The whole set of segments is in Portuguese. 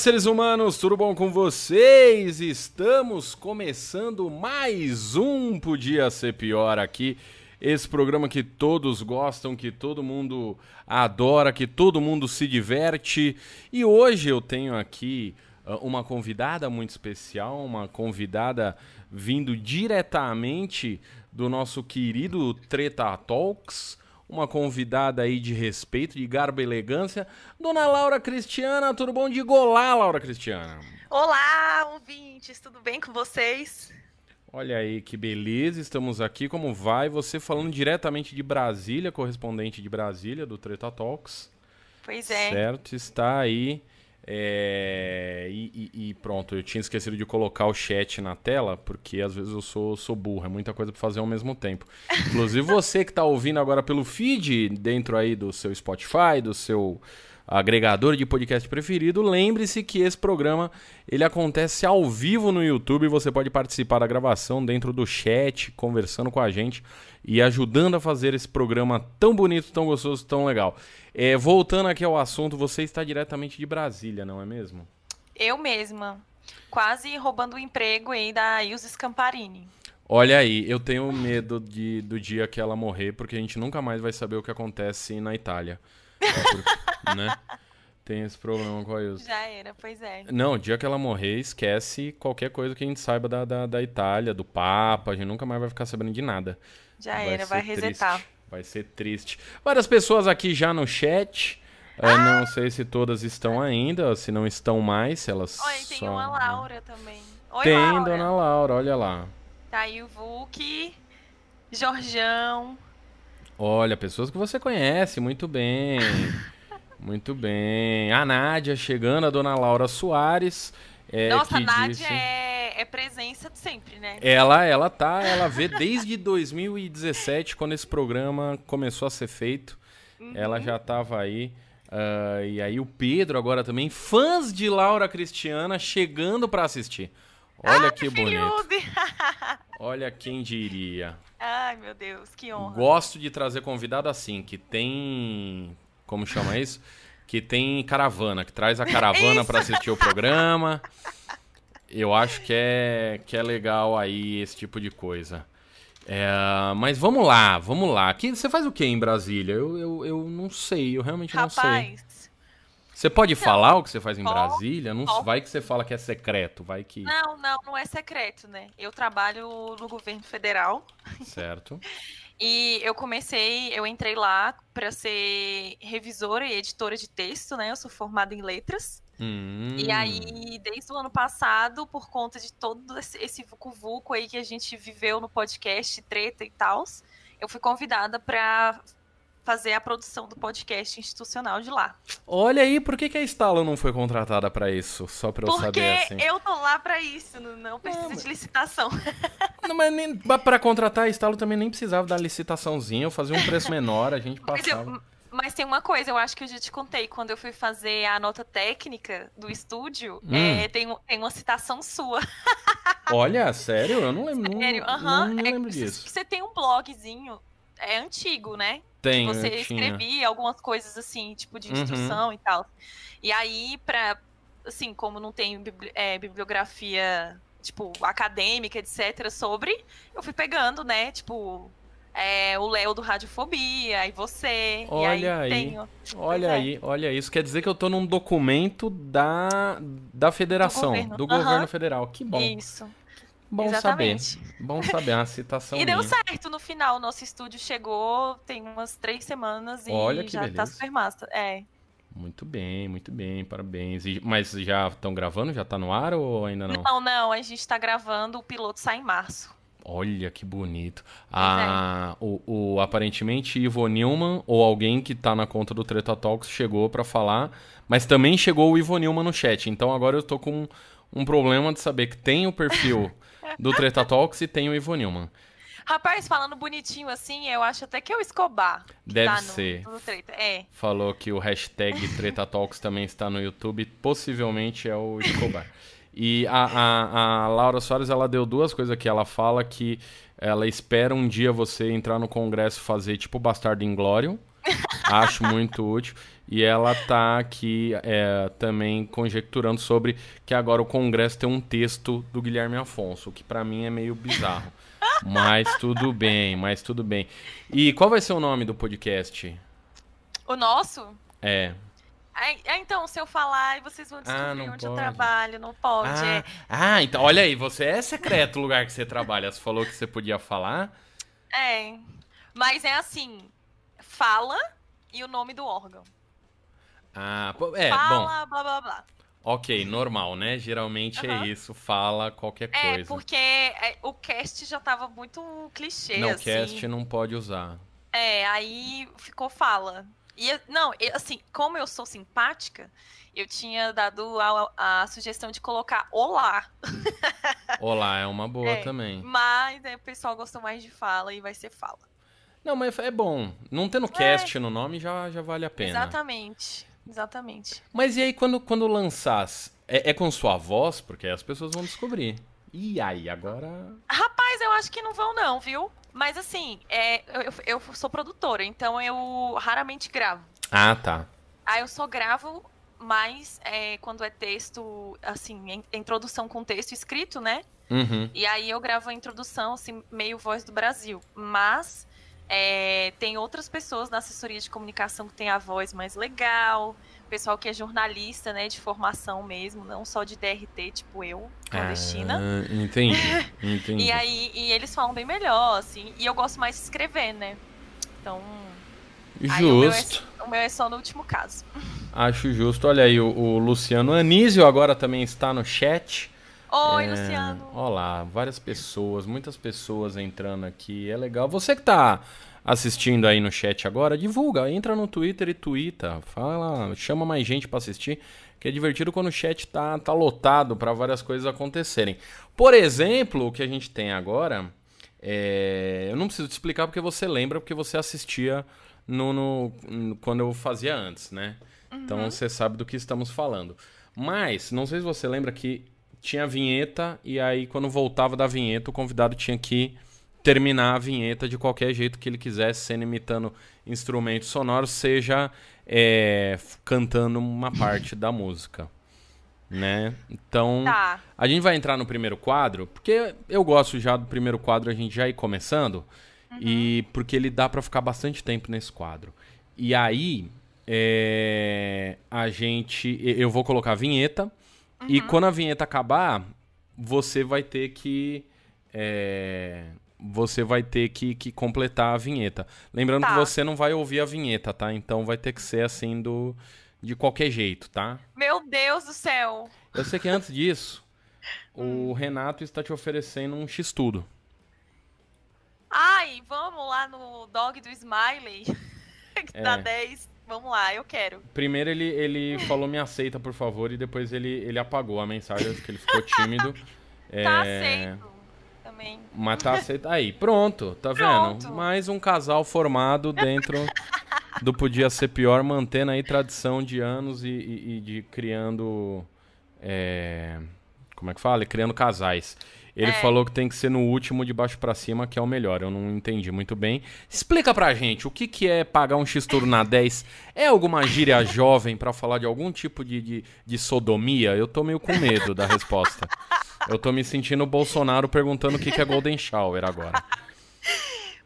Seres humanos, tudo bom com vocês? Estamos começando mais um Podia Ser Pior aqui. Esse programa que todos gostam, que todo mundo adora, que todo mundo se diverte. E hoje eu tenho aqui uh, uma convidada muito especial, uma convidada vindo diretamente do nosso querido Treta Talks uma convidada aí de respeito, de garbo e elegância, Dona Laura Cristiana. Tudo bom? de olá, Laura Cristiana. Olá, ouvintes, tudo bem com vocês? Olha aí que beleza, estamos aqui. Como vai? Você falando diretamente de Brasília, correspondente de Brasília, do Treta Talks. Pois é. Certo, está aí é, e, e, pronto, eu tinha esquecido de colocar o chat na tela, porque às vezes eu sou, sou burro, é muita coisa para fazer ao mesmo tempo. Inclusive você que está ouvindo agora pelo feed, dentro aí do seu Spotify, do seu agregador de podcast preferido, lembre-se que esse programa ele acontece ao vivo no YouTube, você pode participar da gravação dentro do chat, conversando com a gente e ajudando a fazer esse programa tão bonito, tão gostoso, tão legal. É, voltando aqui ao assunto, você está diretamente de Brasília, não é mesmo? Eu mesma. Quase roubando o emprego aí da Ilse Scamparini. Olha aí, eu tenho medo de, do dia que ela morrer, porque a gente nunca mais vai saber o que acontece na Itália. Porque, né? Tem esse problema com a Ilse. Já era, pois é. Não, o dia que ela morrer, esquece qualquer coisa que a gente saiba da, da, da Itália, do Papa, a gente nunca mais vai ficar sabendo de nada. Já vai era, vai resetar. Triste. Vai ser triste. Várias pessoas aqui já no chat. Ah! não sei se todas estão ainda, se não estão mais, se elas Oi, tem só... uma Laura também. Oi, tem Laura. Dona Laura, olha lá. Tá aí o Vuk, Jorjão. Olha, pessoas que você conhece muito bem. muito bem. A Nádia chegando, a Dona Laura Soares. É, Nossa, a Nádia disse... é, é, presença sempre, né? Ela, ela tá, ela vê desde 2017, quando esse programa começou a ser feito. Uhum. Ela já tava aí. Uh, e aí o Pedro agora também, fãs de Laura Cristiana chegando para assistir. Olha ah, que bonito. Olha quem diria. Ai, meu Deus, que honra. Gosto de trazer convidado assim, que tem. Como chama isso? que tem caravana, que traz a caravana para assistir o programa. Eu acho que é, que é legal aí esse tipo de coisa. É, mas vamos lá, vamos lá. Aqui, você faz o que em Brasília? Eu, eu, eu não sei, eu realmente Rapaz, não sei. Você pode não, falar o que você faz em Brasília? Não vai que você fala que é secreto, vai que. Não, não, não é secreto, né? Eu trabalho no governo federal. Certo. E eu comecei, eu entrei lá para ser revisora e editora de texto, né? Eu sou formada em letras. Hum. E aí, desde o ano passado, por conta de todo esse vucu-vucu aí que a gente viveu no podcast, treta e tal, eu fui convidada para fazer a produção do podcast institucional de lá. Olha aí, por que, que a Estalo não foi contratada para isso? Só para eu Porque saber assim. eu tô lá para isso, não precisa não, de licitação. Não, mas nem para contratar a Estalo também nem precisava da licitaçãozinha, eu fazia um preço menor, a gente passava. Mas, eu, mas tem uma coisa, eu acho que eu já te contei, quando eu fui fazer a nota técnica do estúdio, hum. é, tem, tem uma citação sua. Olha, sério? Eu não lembro. Sério, aham. Não, não, não é, lembro disso. Você tem um blogzinho, é antigo, né? Tem, você escrevia algumas coisas assim, tipo de uhum. instrução uhum. e tal. E aí, pra, assim, como não tem é, bibliografia, tipo, acadêmica, etc., sobre, eu fui pegando, né, tipo, é, o Léo do Radiofobia, e você. Olha e aí. Tenho... Olha é. aí, olha isso. Quer dizer que eu tô num documento da, da federação, do governo, do governo federal. Que bom. Isso. Bom Exatamente. saber. Bom saber, uma citação. e minha. deu certo no final. Nosso estúdio chegou tem umas três semanas e Olha que já beleza. tá super massa. É. Muito bem, muito bem, parabéns. E, mas já estão gravando? Já tá no ar ou ainda não? Não, não, a gente tá gravando, o piloto sai em março. Olha que bonito. Ah, é. o, o, aparentemente Ivo Newman ou alguém que tá na conta do Treta Talks chegou para falar, mas também chegou o Ivo Newman no chat. Então agora eu tô com um problema de saber que tem o perfil do Treta Talks e tem o Ivo Newman. Rapaz, falando bonitinho assim, eu acho até que é o Escobar. Deve tá ser. No, no treta. É. Falou que o hashtag Treta Talks também está no YouTube. Possivelmente é o Escobar. E a, a, a, Laura Soares, ela deu duas coisas aqui. Ela fala que ela espera um dia você entrar no Congresso fazer tipo Bastardo Inglório. Acho muito útil. E ela tá aqui é, também conjecturando sobre que agora o Congresso tem um texto do Guilherme Afonso, o que para mim é meio bizarro. mas tudo bem, mas tudo bem. E qual vai ser o nome do podcast? O nosso? É. Ah, então, se eu falar, vocês vão descobrir ah, onde pode. eu trabalho, não pode. Ah, é. ah, então, olha aí, você é secreto o lugar que você trabalha. Você falou que você podia falar? É. Mas é assim, fala e o nome do órgão. Ah, é, fala, bom. blá, blá, blá. Ok, normal, né? Geralmente uhum. é isso, fala qualquer é, coisa. É, porque é, o cast já tava muito clichê, não, assim. Não, cast não pode usar. É, aí ficou fala. E, não, assim, como eu sou simpática, eu tinha dado a, a sugestão de colocar olá. olá é uma boa é, também. Mas o pessoal gostou mais de fala e vai ser fala. Não, mas é bom. Não tendo é. cast no nome já, já vale a pena. Exatamente. Exatamente. Mas e aí, quando, quando lanças, é, é com sua voz? Porque as pessoas vão descobrir. E aí, agora. Rapaz, eu acho que não vão, não, viu? Mas assim, é, eu, eu sou produtora, então eu raramente gravo. Ah, tá. Aí eu só gravo mais é, quando é texto, assim, introdução com texto escrito, né? Uhum. E aí eu gravo a introdução, assim, meio voz do Brasil. Mas é, tem outras pessoas na assessoria de comunicação que tem a voz mais legal, pessoal que é jornalista, né, de formação mesmo, não só de DRT, tipo eu, clandestina. Ah, entendi, entendi. e aí, e eles falam bem melhor, assim, e eu gosto mais de escrever, né? Então. Justo. O meu, é, o meu, é, só no último caso. Acho justo. Olha aí, o, o Luciano Anísio agora também está no chat. Oi, é, Luciano. Olá, várias pessoas, muitas pessoas entrando aqui. É legal. Você que está assistindo aí no chat agora, divulga, entra no Twitter e twitta, fala, chama mais gente para assistir, que é divertido quando o chat tá, tá lotado para várias coisas acontecerem. Por exemplo, o que a gente tem agora, é... eu não preciso te explicar porque você lembra, porque você assistia no, no quando eu fazia antes, né? Então, uhum. Então você sabe do que estamos falando. Mas, não sei se você lembra que tinha vinheta e aí quando voltava da vinheta o convidado tinha que terminar a vinheta de qualquer jeito que ele quisesse, sendo imitando instrumentos sonoros, seja é, cantando uma parte da música. Né? Então, tá. a gente vai entrar no primeiro quadro, porque eu gosto já do primeiro quadro a gente já ir começando, uhum. e porque ele dá para ficar bastante tempo nesse quadro. E aí, é, a gente. Eu vou colocar a vinheta, uhum. e quando a vinheta acabar, você vai ter que. É, você vai ter que, que completar a vinheta. Lembrando tá. que você não vai ouvir a vinheta, tá? Então vai ter que ser assim do de qualquer jeito, tá? Meu Deus do céu! Eu sei que antes disso, o Renato está te oferecendo um X-Tudo. Ai, vamos lá no dog do Smiley, que é. dá 10. Vamos lá, eu quero. Primeiro ele, ele falou me aceita, por favor, e depois ele, ele apagou a mensagem, que ele ficou tímido. tá é... aceito também. Mas tá aceito. Aí, pronto, tá pronto. vendo? Mais um casal formado dentro do Podia Ser Pior, mantendo aí tradição de anos e, e, e de criando. É... Como é que fala? Criando casais. Ele é. falou que tem que ser no último de baixo para cima, que é o melhor. Eu não entendi muito bem. Explica pra gente, o que, que é pagar um X-Turo na 10? É alguma gíria jovem para falar de algum tipo de, de, de, sodomia? Eu tô meio com medo da resposta. Eu tô me sentindo o Bolsonaro perguntando o que, que é Golden Shower agora.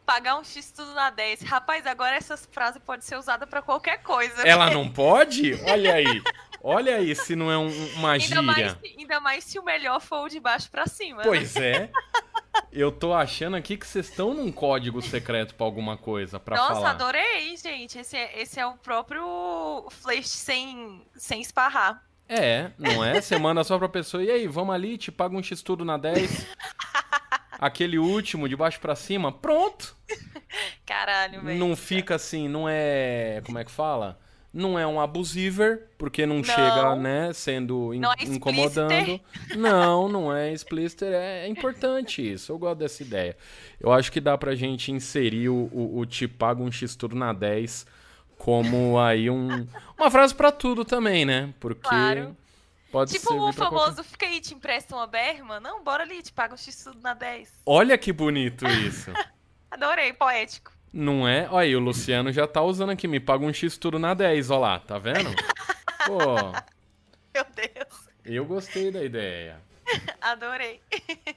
Pagar um X tudo na 10. Rapaz, agora essa frase pode ser usada para qualquer coisa. Ela não pode? Olha aí. Olha aí se não é um, uma ainda gíria. Mais, ainda mais se o melhor for o de baixo para cima. Né? Pois né? é. Eu tô achando aqui que vocês estão num código secreto para alguma coisa para falar. Nossa, adorei, gente. Esse é, esse é o próprio flash sem, sem esparrar. É, não é? Você manda só pra pessoa, e aí, vamos ali, te paga um X-Tudo na 10. Aquele último, de baixo para cima, pronto. Caralho, velho. Não fica assim, não é. Como é que fala? Não é um abusiver, porque não, não. chega, né, sendo in, não é incomodando. Não, não é explícito. É, é, importante isso. Eu gosto dessa ideia. Eu acho que dá pra gente inserir o, o, o te paga um X-Tudo na 10 como aí um, uma frase para tudo também, né? Porque claro. pode tipo o famoso, qualquer... fica aí, te empresta uma berma? Não, bora ali, te paga um x tudo na 10. Olha que bonito isso. Adorei, poético. Não é? Olha aí, o Luciano já tá usando aqui. Me paga um X tudo na 10, ó lá, tá vendo? Pô. Meu Deus. Eu gostei da ideia. Adorei.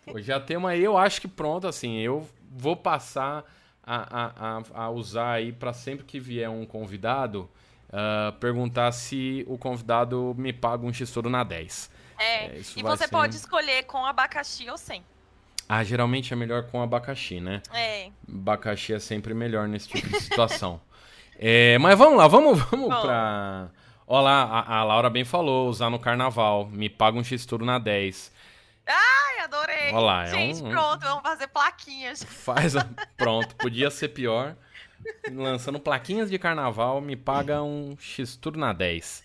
Pô, já temos aí, eu acho que pronto, assim, eu vou passar a, a, a, usar aí para sempre que vier um convidado, uh, perguntar se o convidado me paga um tudo na 10. É, é e você ser... pode escolher com abacaxi ou sem. Ah, geralmente é melhor com abacaxi, né? É. Abacaxi é sempre melhor nesse tipo de situação. é, mas vamos lá, vamos, vamos Bom. pra. Olha lá, a, a, Laura bem falou, usar no carnaval. Me paga um X-Tudo na 10. Ai, adorei. Olha lá, é Gente, um, pronto, vamos fazer plaquinhas. Faz, pronto, podia ser pior. Lançando plaquinhas de carnaval, me paga um X-Tudo na 10.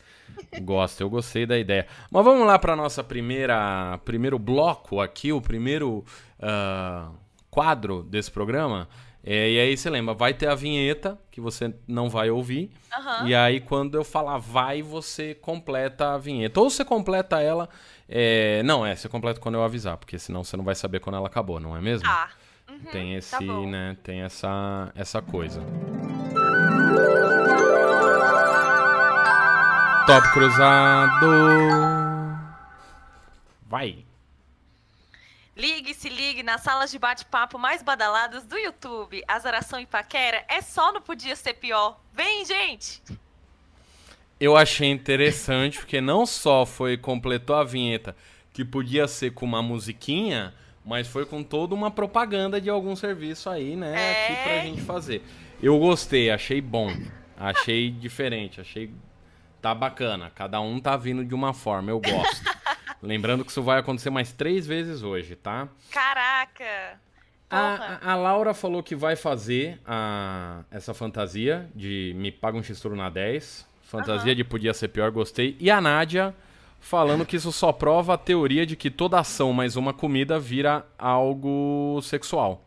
Gosto, eu gostei da ideia. Mas vamos lá para nossa primeira primeiro bloco aqui, o primeiro uh, quadro desse programa. É, e aí você lembra, vai ter a vinheta que você não vai ouvir. Uhum. E aí quando eu falar vai, você completa a vinheta. Ou você completa ela. É... Não, é, você completa quando eu avisar, porque senão você não vai saber quando ela acabou, não é mesmo? Ah. Uhum, tem tá esse, tá né? Tem essa, essa coisa. Top cruzado. Vai. Ligue, se ligue nas salas de bate-papo mais badaladas do YouTube. Azaração e Paquera é só no Podia Ser Pior. Vem, gente! Eu achei interessante porque não só foi completou a vinheta que podia ser com uma musiquinha, mas foi com toda uma propaganda de algum serviço aí, né, é... aqui pra gente fazer. Eu gostei, achei bom, achei diferente, achei tá bacana. Cada um tá vindo de uma forma, eu gosto. Lembrando que isso vai acontecer mais três vezes hoje, tá? Caraca! A, a, Laura falou que vai fazer a, essa fantasia de Me Paga um X na 10. Fantasia uhum. de Podia Ser Pior, gostei. E a Nádia falando que isso só prova a teoria de que toda ação mais uma comida vira algo sexual.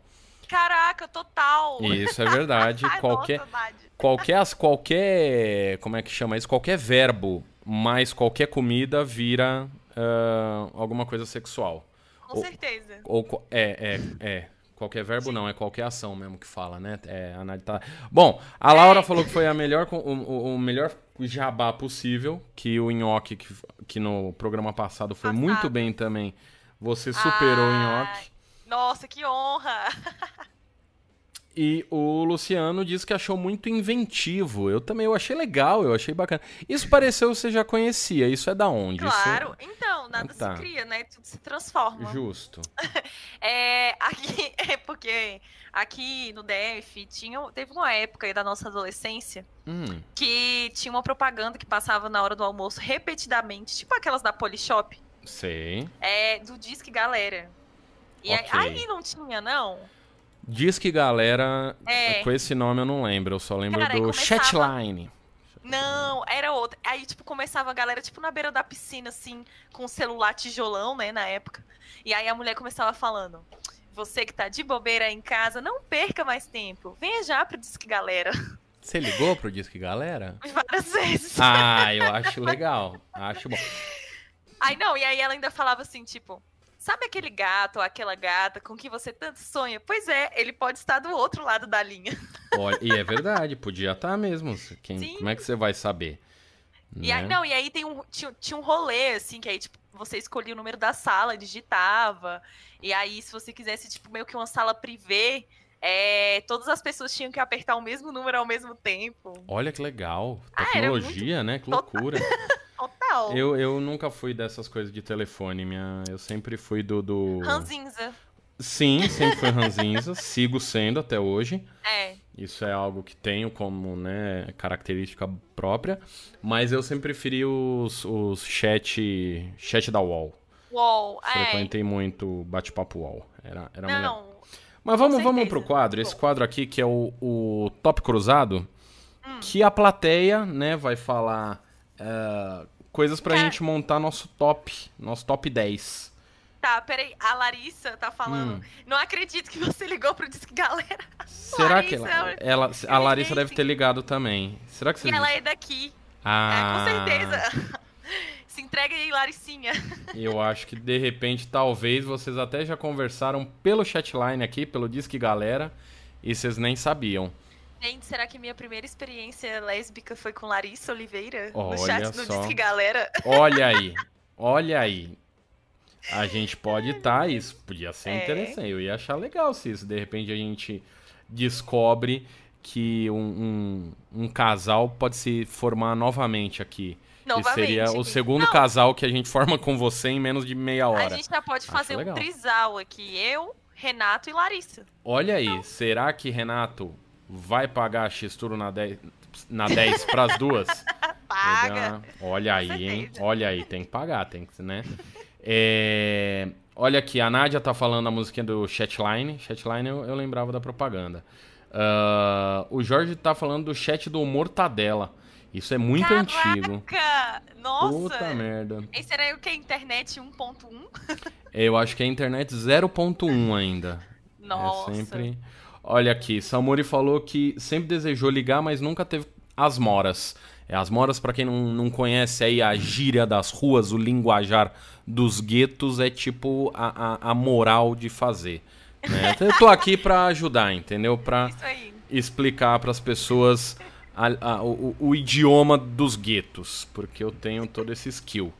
Caraca, total! Isso é verdade. qualquer, Nossa, qualquer, qualquer. Como é que chama isso? Qualquer verbo mais qualquer comida vira uh, alguma coisa sexual. Com ou, certeza. Ou, é, é, é. Qualquer verbo Sim. não, é qualquer ação mesmo que fala, né? É, a tá... Bom, a Laura é. falou que foi a melhor, o, o, melhor jabá possível, que o nhoque, que, que no programa passado foi passado. muito bem também. Você superou ah, o nhoque. Nossa, que honra! E o Luciano disse que achou muito inventivo. Eu também eu achei legal, eu achei bacana. Isso pareceu que você já conhecia. Isso é da onde? Claro. Isso... Então, nada tá. se cria, né? Tudo se transforma. Justo. é, aqui, é porque aqui no DF tinha, teve uma época aí da nossa adolescência hum. que tinha uma propaganda que passava na hora do almoço repetidamente, tipo aquelas da Polishop. Sei. É, do Disque Galera. E okay. aí não tinha, não? Diz que galera, é. com esse nome eu não lembro, eu só lembro Cara, do começava... Chatline. Não, era outra. Aí, tipo, começava a galera, tipo, na beira da piscina, assim, com o celular tijolão, né, na época. E aí a mulher começava falando: Você que tá de bobeira em casa, não perca mais tempo. Venha já pro Disque Galera. Você ligou pro Disque Galera? Várias vezes. Ah, eu acho legal. Acho bom. Aí não, e aí ela ainda falava assim, tipo, Sabe aquele gato ou aquela gata com que você tanto sonha? Pois é, ele pode estar do outro lado da linha. Olha, e é verdade, podia estar mesmo. Quem, Sim. Como é que você vai saber? E aí, né? não, e aí tem um, tinha, tinha um rolê, assim, que aí, tipo, você escolhia o número da sala, digitava. E aí, se você quisesse, tipo, meio que uma sala privê, é, todas as pessoas tinham que apertar o mesmo número ao mesmo tempo. Olha que legal. Tecnologia, ah, muito... né? Que loucura. Total. Eu, eu nunca fui dessas coisas de telefone, minha. Eu sempre fui do. do... Ranzinza. Sim, sempre fui ranzinza. sigo sendo até hoje. É. Isso é algo que tenho como né, característica própria. Mas eu sempre preferi os, os chat, chat da UOL. UOL, é. Frequentei muito bate-papo UOL. Era, era Não. Melhor. Mas vamos, vamos pro quadro. Esse quadro aqui que é o, o Top Cruzado. Hum. Que a plateia né, vai falar uh, coisas pra Cara... gente montar nosso top, nosso top 10. Tá, peraí, a Larissa tá falando. Hum. Não acredito que você ligou pro Disque Galera. Será Larissa, que ela, ela a Larissa deve ter ligado também? Será que você E ela é daqui. Ah. É, com certeza. Se entrega aí, Laricinha. Eu acho que de repente, talvez vocês até já conversaram pelo chatline aqui, pelo Disque Galera, e vocês nem sabiam. Gente, será que minha primeira experiência lésbica foi com Larissa Oliveira? Olha no chat só. no Disque Galera? Olha aí. Olha aí. A gente pode estar, tá, isso podia ser É. interessante. Eu ia achar legal se isso, de repente, a gente descobre que um, um, um casal pode se formar novamente aqui. Novamente. seria o segundo Não, casal que a gente forma com você em menos de meia A hora. gente já pode Acho fazer legal. um trisal aqui. Eu, Renato e Larissa. Olha aí, será que Renato vai pagar a X-Turo na 10, na 10 pras duas? Paga. Olha aí, hein? Olha aí, tem que pagar, tem que, né? É, Olha aqui, a Nádia tá falando a musiquinha do Chatline. Chatline eu, eu lembrava da propaganda. Ah, o Jorge tá falando do chat do Mortadela. Isso é muito antigo. Caraca! Nossa! Puta merda. Esse era o que? Internet 1.1? Eu acho que é a internet 0.1 ainda. Nossa. É sempre. Olha aqui, Samori falou que sempre desejou ligar, mas nunca teve as moras. É, as moras, pra quem não, não conhece aí a gíria das ruas, o linguajar dos guetos, é tipo a, a, a moral de fazer. né? Então, Eu tô aqui pra ajudar, entendeu? Aí. explicar pras pessoas a- a- o, o idioma dos guetos, porque eu tenho todo esse skill,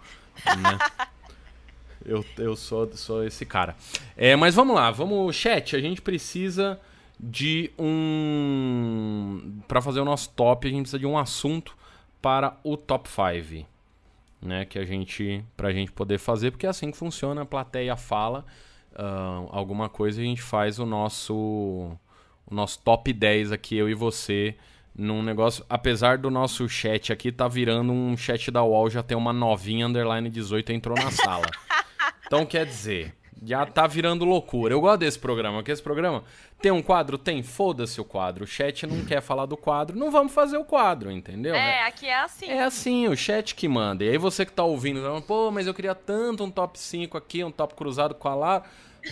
né? Eu, eu sou, sou esse cara. É, mas vamos lá, vamos, chat. A gente precisa de um. Para fazer o nosso top, a gente precisa de um assunto para o top 5. Né, que a gente. Pra gente poder fazer, porque é assim que funciona, a plateia fala ah, alguma coisa e a gente faz o nosso. O nosso top 10 aqui, eu e você, num negócio. Apesar do nosso chat aqui tá virando um chat da UOL, já tem uma novinha underline 18 entrou na sala. Então quer dizer, já tá virando loucura. Eu gosto desse programa, porque esse programa tem um quadro? Tem, foda-se o quadro. O chat não quer falar do quadro, não vamos fazer o quadro, entendeu? É, aqui é assim. É assim, o chat que manda. E aí você que tá ouvindo, tá falando, pô, mas eu queria tanto um top 5 aqui, um top cruzado com a Lara.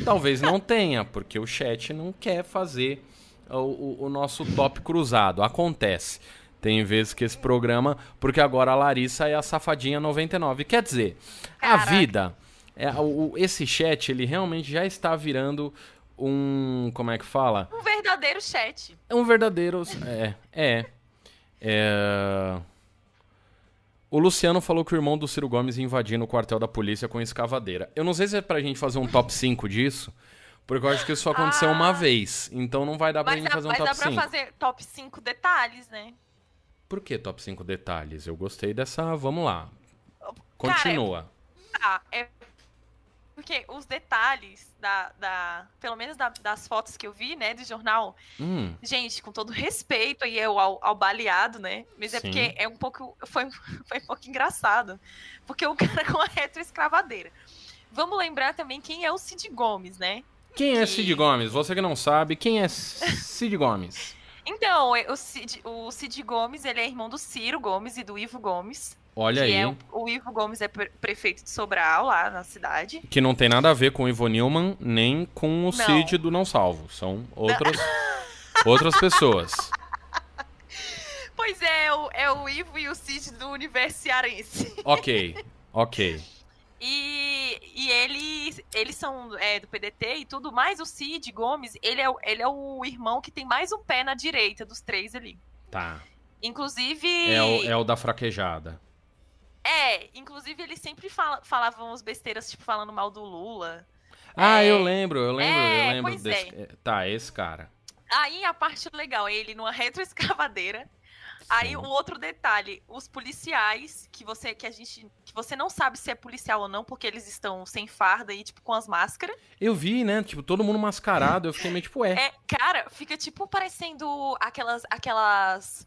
Talvez não tenha, porque o chat não quer fazer o, o- o nosso top cruzado. Acontece. Tem vezes que esse programa. Porque agora a Larissa é a safadinha 99. Quer dizer, a Caraca. vida. É, o, esse chat, ele realmente já está virando um. Como é que fala? Um verdadeiro chat. É um verdadeiro. É. É. é... O Luciano falou que o irmão do Ciro Gomes ia invadindo o quartel da polícia com escavadeira. Eu não sei se é pra gente fazer um top 5 disso, porque eu acho que isso só aconteceu uma vez. Então não vai dar pra Mas, gente fazer um mas top dá pra 5. fazer top 5 detalhes, né? Por que top 5 detalhes? Eu gostei dessa. Vamos lá. Continua. Tá, é porque os detalhes da, da pelo menos da- das fotos que eu vi, né, do jornal, Hum, gente, com todo respeito aí eu ao, ao baleado, né, mas é Sim. porque é um pouco, foi, foi um pouco engraçado, porque o cara com a retroescravadeira. Vamos lembrar também quem é o Cid Gomes, né? quem é Que- Cid Gomes? Você que não sabe, quem é Cid Gomes? Então, é- o Cid, o Cid Gomes, ele é irmão do Ciro Gomes e do Ivo Gomes, Olha que aí. é o, o Ivo Gomes é pre- prefeito de Sobral, lá na cidade. Que não tem nada a ver com o Ivo Newman, nem com o Não. Cid do Não Salvo. São outras, outras pessoas. Pois é, o- é o Ivo e o Cid do universo cearense. Ok, ok. E, e eles, eles são é, do PDT e tudo mais. O Cid Gomes, ele é, o- ele é o irmão que tem mais um pé na direita dos três ali. Tá. Inclusive. É o, é o da fraquejada. É, inclusive eles sempre fala, falavam uns besteiras, tipo, falando mal do Lula. Ah, É. eu lembro, eu lembro, É, eu lembro desse. é, Tá, esse cara. Aí a parte legal, ele numa retroescavadeira. Aí o outro detalhe, os policiais, que você que a gente que você não sabe se é policial ou não, porque eles estão sem farda e tipo com as máscaras. Eu vi, né? Tipo, todo mundo mascarado. Eu fiquei meio tipo, é. É, cara, fica tipo parecendo aquelas aquelas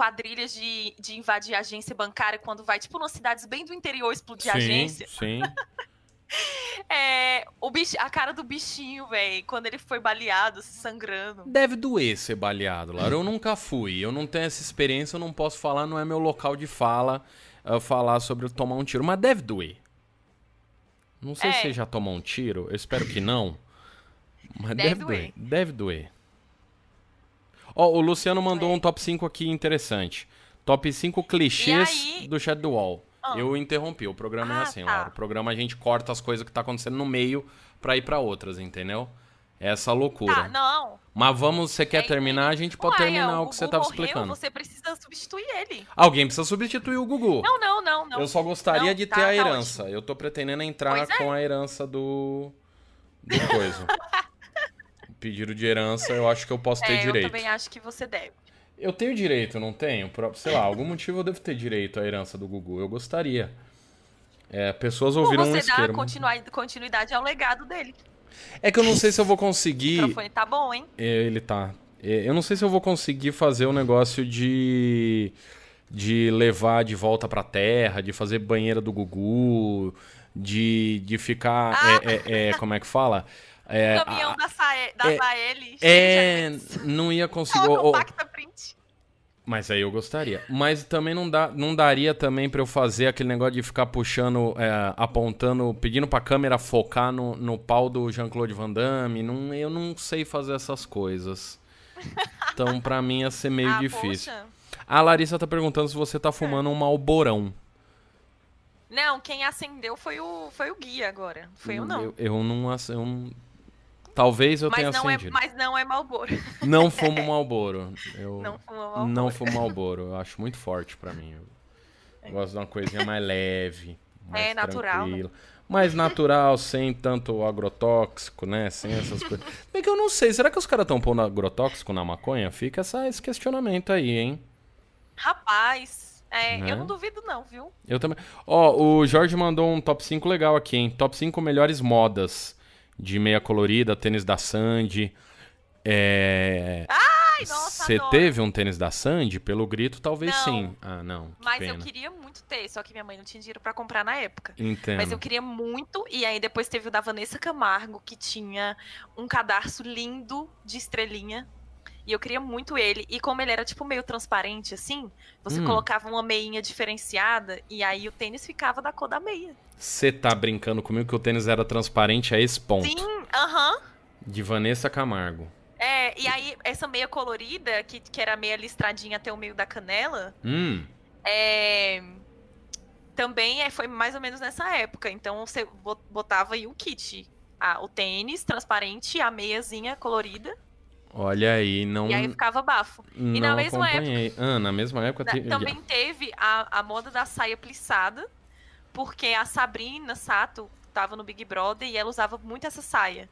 quadrilhas de, de invadir agência bancária quando vai tipo nas cidades bem do interior explodir sim, agência. sim. É, o bicho, a cara do bichinho, velho, quando ele foi baleado, se sangrando. Deve doer ser baleado, Laura. Eu nunca fui. Eu não tenho essa experiência, eu não posso falar, não é meu local de fala uh, falar sobre tomar um tiro. Mas deve doer. Não sei É. se você já tomou um tiro, eu espero que não. Mas deve, Deve doer. doer. Deve doer. Ó, o Luciano mandou É. um top 5 aqui interessante. Top 5 clichês aí- do chat do UOL. Ah. Eu interrompi, o programa é Ah, assim, tá. Laura. O programa a gente corta as coisas que tá acontecendo no meio pra ir pra outras, entendeu? Essa loucura. Tá, não. Mas vamos, você quer É, terminar? A gente pode Ué, terminar o que você tava morreu, explicando. Você precisa substituir ele. Alguém precisa substituir o Gugu. Não, não, não, não. Eu só gostaria Não, de tá- ter a tá herança. Eu tô pretendendo entrar é. com a herança do. do coisa. Pedido de herança, eu acho que eu posso ter É, eu direito. também acho que você deve. Eu tenho direito, não tenho? Sei lá, algum motivo eu devo ter direito à herança do Gugu. Eu gostaria. É, pessoas Ou ouviram um você dá isqueiro. continuidade ao legado dele. É que eu não sei se eu vou O conseguir. microfone tá bom, hein? É, Ele tá. É, Eu não sei se eu vou conseguir fazer o negócio de. de levar de volta pra terra, de fazer banheira do Gugu, de, de ficar. Ah! é, é, é, como é que fala? É, o caminhão a- da, Sae, da é- é, não ia conseguir. Ô, compacta print. mas aí eu gostaria. Mas também não, dá, não daria também pra eu fazer aquele negócio de ficar puxando, é, apontando, pedindo pra câmera focar no, no pau do Jean-Claude Van Damme. Não, eu não sei fazer essas coisas. Então, pra mim, ia ser meio ah, difícil. poxa. A Larissa tá perguntando se você tá fumando um malborão. Não, quem acendeu foi o, foi o guia agora. Foi eu não. Eu, eu não. Eu talvez eu mas, tenha não é, acendido. mas não é Malboro. Não fumo Malboro. Eu Não fuma Malboro. não fumo Malboro. Eu acho muito forte pra mim. Eu gosto de uma coisinha mais leve, mais É, natural, né? Mais natural, sem tanto agrotóxico, né? Sem essas coisas. Bem que eu não sei, será que os caras estão pondo agrotóxico na maconha? Fica essa, esse questionamento aí, hein? Rapaz, é, Né? eu não duvido não, viu? Eu também. Ó, o Jorge mandou um top 5 legal aqui, hein? Top 5 melhores modas de meia colorida, tênis da Sandy. É. Ai, nossa, Você adoro. teve um tênis da Sandy? Pelo grito, talvez Não. sim. Ah, não. Mas pena. eu queria muito ter, só que minha mãe não tinha dinheiro pra comprar na época. Entendo. Mas eu queria muito, e aí depois teve o da Vanessa Camargo, que tinha um cadarço lindo de estrelinha. E eu queria muito ele. E como ele era, tipo, meio transparente, assim, você Hum. colocava uma meinha diferenciada, e aí o tênis ficava da cor da meia. Você tá brincando comigo que o tênis era transparente a esse ponto. Sim, aham. De Vanessa Camargo. É, e aí essa meia colorida, que, que era meia listradinha até o meio da canela, Hum. é, também é, foi mais ou menos nessa época. Então você bo- botava aí o kit. Ah, o tênis transparente, a meiazinha colorida, Olha aí, não. e aí ficava bafo. não na mesma acompanhei. Ah, na mesma época. Da- te- Também teve a, a moda da saia plissada, porque a Sabrina Sato tava no Big Brother e ela usava muito essa saia.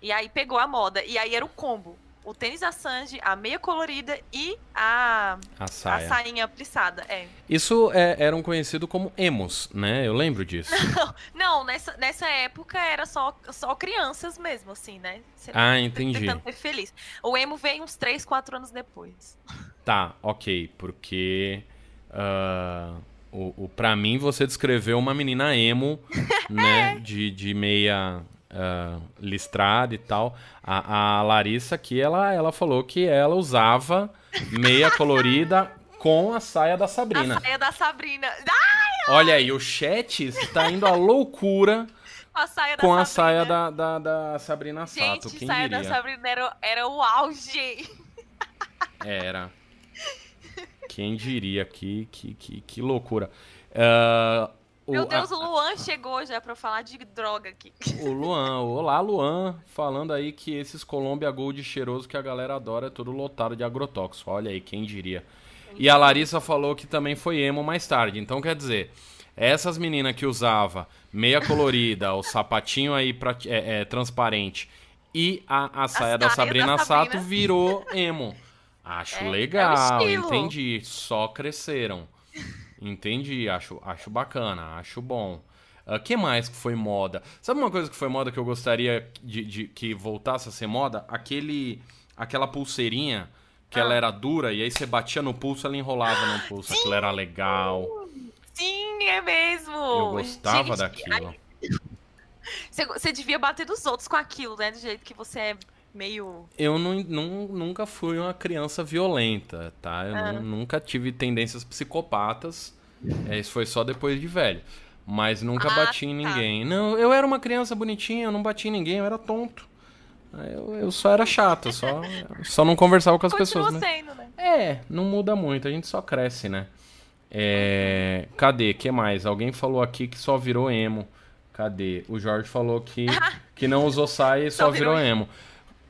E aí pegou a moda. E aí era o combo. O tênis da Sandy, a meia colorida e a, A a saia. sainha plissada. É. Isso é, eram conhecido como emos, né? Eu lembro disso. Não, nessa, nessa época era só, só crianças mesmo, assim, né? Você Ah, tá entendi. Tentando ser feliz. O emo veio uns 3, 4 anos depois. Tá, ok, porque ah, o, o, pra mim você descreveu uma menina emo, né, de, de meia ah, listrada e tal. A, a Larissa aqui, ela, ela falou que ela usava meia colorida com a saia da Sabrina. A saia da Sabrina. Ah, Olha aí, o chat está indo à loucura a saia com a Sabrina. saia da, da, da Sabrina Sato, Gente, quem saia diria? da Sabrina era, era o auge. Era. Quem diria? Que, que, que, que loucura. O, Meu a- Deus, o Luan chegou já pra falar de droga aqui. o Luan. Olá, Luan. Falando aí que esses Colômbia Gold cheiroso que a galera adora é tudo lotado de agrotóxico. Olha aí, quem diria. E a Larissa falou que também foi emo mais tarde. Então, quer dizer, essas meninas que usava meia colorida, o sapatinho aí pra, é, é, transparente e a, a saia da saia Sabrina da Sato Sabrina. virou emo. Acho É, é legal, estilo. entendi. Só cresceram. Entendi, acho, acho bacana, acho bom. O que mais que foi moda? Sabe uma coisa que foi moda que eu gostaria de, de- que voltasse a ser moda? Aquele, aquela pulseirinha que Ah. ela era dura e aí você batia no pulso ela enrolava no pulso. Aquilo era legal. Sim, é mesmo. Eu gostava Gente, daquilo. ai, Você, você devia bater dos outros com aquilo, né? Do jeito que você é meio. Eu não, não- nunca fui uma criança violenta, tá? Eu Ah. nu- nunca tive tendências psicopatas. É, isso foi só depois de velho. Mas nunca Ah, bati em tá. ninguém. Não, eu era uma criança bonitinha, eu não bati em ninguém, eu era tonto. Eu, eu só era chato, só, só não conversava com as Continua pessoas, né? sendo, né? É, não muda muito, a gente só cresce, né? É, cadê? que mais? Alguém falou aqui que só virou emo. Cadê? O Jorge falou que, que não usou saia e só, Só virou virou emo.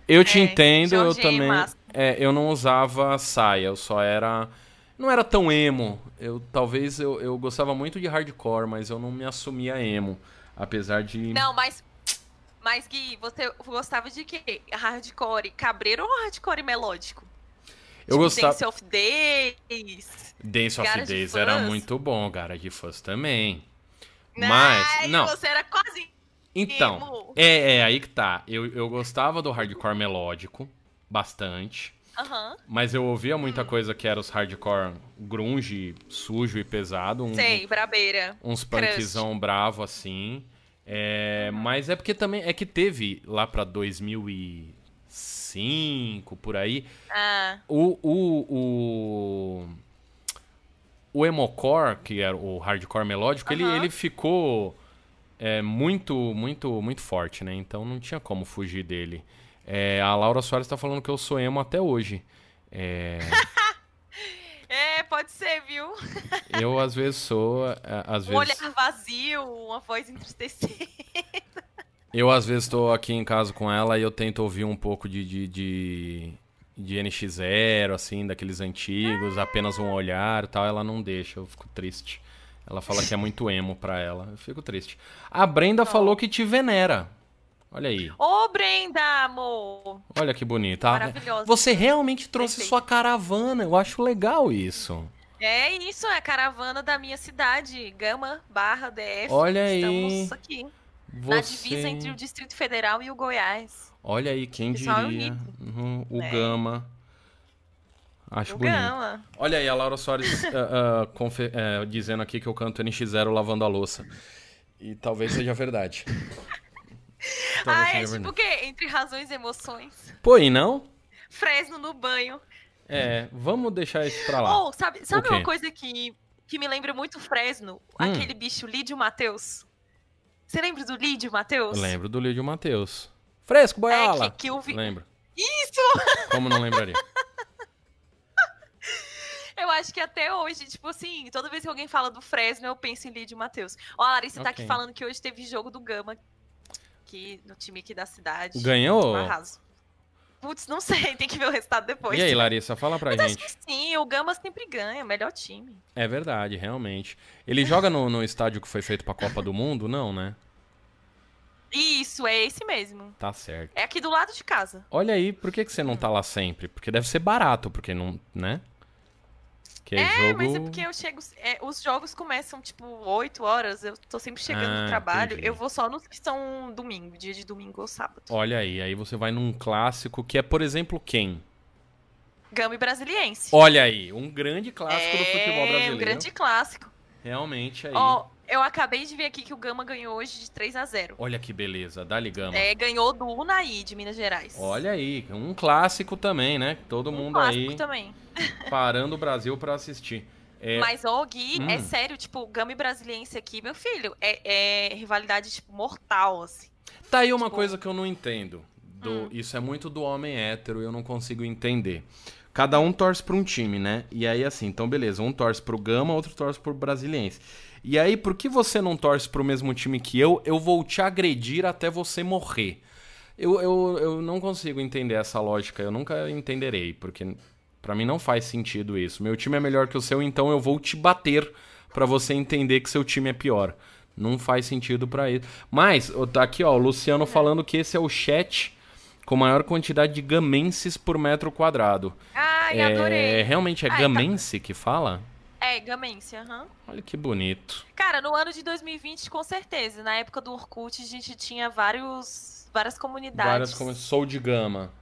Eu te É, entendo, eu também. É, eu não usava saia, eu só era. Não era tão emo. Eu talvez eu, eu gostava muito de hardcore, mas eu não me assumia emo. Apesar de. Não, mas. Mas, Gui, você gostava de quê? Hardcore cabreiro ou hardcore melódico? eu Tipo, gostava. Dance of Days. Dance of Days era muito bom, Garage Fuzz também. Mas. Ai, Não, Você era quase então. É, é, aí que tá. Eu, eu gostava do hardcore melódico, bastante. Aham. Mas eu ouvia Hum. muita coisa que era os hardcore grunge, sujo e pesado. Um, Sei, brabeira. uns punkzão bravo assim. É, Mas é porque também é que teve lá pra 2005, por aí, Ah, o o o, o emocore, que era o hardcore melódico, ele, Aham. ele ficou é, muito muito muito forte, né? Então não tinha como fugir dele. É, a Laura Soares tá falando que eu sou emo até hoje. É, é, pode ser, viu? eu às vezes sou, é, às Um vezes olhar vazio, uma voz entristecida. Eu, às vezes, estou aqui em casa com ela e eu tento ouvir um pouco de, de, de, de NX0, assim, daqueles antigos, apenas um olhar e tal. Ela não deixa, eu fico triste. Ela fala que é muito emo pra ela. Eu fico triste. A Brenda falou que te venera. Olha aí. Ô, Brenda, amor. Olha que bonita. Maravilhosa. Você realmente trouxe Perfeito. sua caravana. Eu acho legal isso. É isso, é a caravana da minha cidade, Gama barra DF. Olha aí. Estamos aqui, na Você... divisa entre o Distrito Federal e o Goiás. Olha aí, quem Pessoal diria. unido. Uhum, o É. Gama. Acho o bonito. Gama. Olha aí, a Laura Soares ah, confe- eh, dizendo aqui que eu canto NX0 lavando a louça. E talvez seja verdade. Talvez Ah, é seja tipo verdade. o quê? Entre razões e emoções. Pô, e não? Fresno no banho. É, vamos deixar isso pra lá. Ou, sabe, sabe uma coisa que, que me lembra muito Fresno? Hum. Aquele bicho Lídio Matheus. Você lembra do Lídio Matheus? Eu lembro do Lídio Matheus. Fresco, boiola! É, que, que o vi... Lembro. Isso! Como não lembraria? Eu acho que até hoje, tipo assim, toda vez que alguém fala do Fresno, eu penso em Lídio Matheus. Ó, a Larissa tá Ok. aqui falando que hoje teve jogo do Gama aqui no time aqui da cidade. Ganhou? Um arraso. Putz, não sei, tem que ver o resultado depois. E aí, Larissa, fala pra Mas acho gente. que sim, o Gama sempre ganha, melhor time. É verdade, realmente. Ele joga no, no estádio que foi feito pra Copa do Mundo? Não, né? Isso, é esse mesmo. Tá certo. É aqui do lado de casa. Olha aí, por que, que você não tá lá sempre? Porque deve ser barato, porque não, né? Que é, É, jogo... mas é porque eu chego. é, os jogos começam, tipo, 8 horas. Eu tô sempre chegando Ah, no trabalho. entendi. Eu vou só nos que são domingo, dia de domingo ou sábado. Olha aí, aí você vai num clássico que é, por exemplo, quem? Gama e Brasiliense. Olha aí, um grande clássico do é, futebol brasileiro. um grande clássico. Realmente aí. Eu acabei de ver aqui que o Gama ganhou hoje de 3 a 0 Olha que beleza, dá-lhe gama. É, ganhou do Unai, de Minas Gerais. Olha aí, um clássico também, né? Todo um mundo clássico aí também. parando o Brasil pra assistir. É, Mas, ô, Gui, é Hum. sério, tipo, Gama e Brasiliense aqui, meu filho, é, é rivalidade, tipo, mortal, assim. Tá aí uma tipo- coisa que eu não entendo. Do- Hum. Isso é muito do homem hétero, eu não consigo entender. Cada um torce pra um time, né? E aí, assim, então beleza, um torce pro Gama, outro torce pro Brasiliense. E aí, por que você não torce pro mesmo time que eu? Eu vou te agredir até você morrer. Eu, eu, eu não consigo entender essa lógica, eu nunca entenderei, porque pra mim não faz sentido isso. Meu time é melhor que o seu, então eu vou te bater pra você entender que seu time é pior. Não faz sentido pra isso. Mas, tá aqui, ó, o Luciano falando que esse é o chat com maior quantidade de gamenses por metro quadrado. Ai, é, adorei. realmente é Ai, tá. gamense que fala? É, Gamense, aham. Olha que bonito. Cara, no ano de 2020, com certeza. Na época do Orkut, a gente tinha vários, várias comunidades. Várias como sou de gama.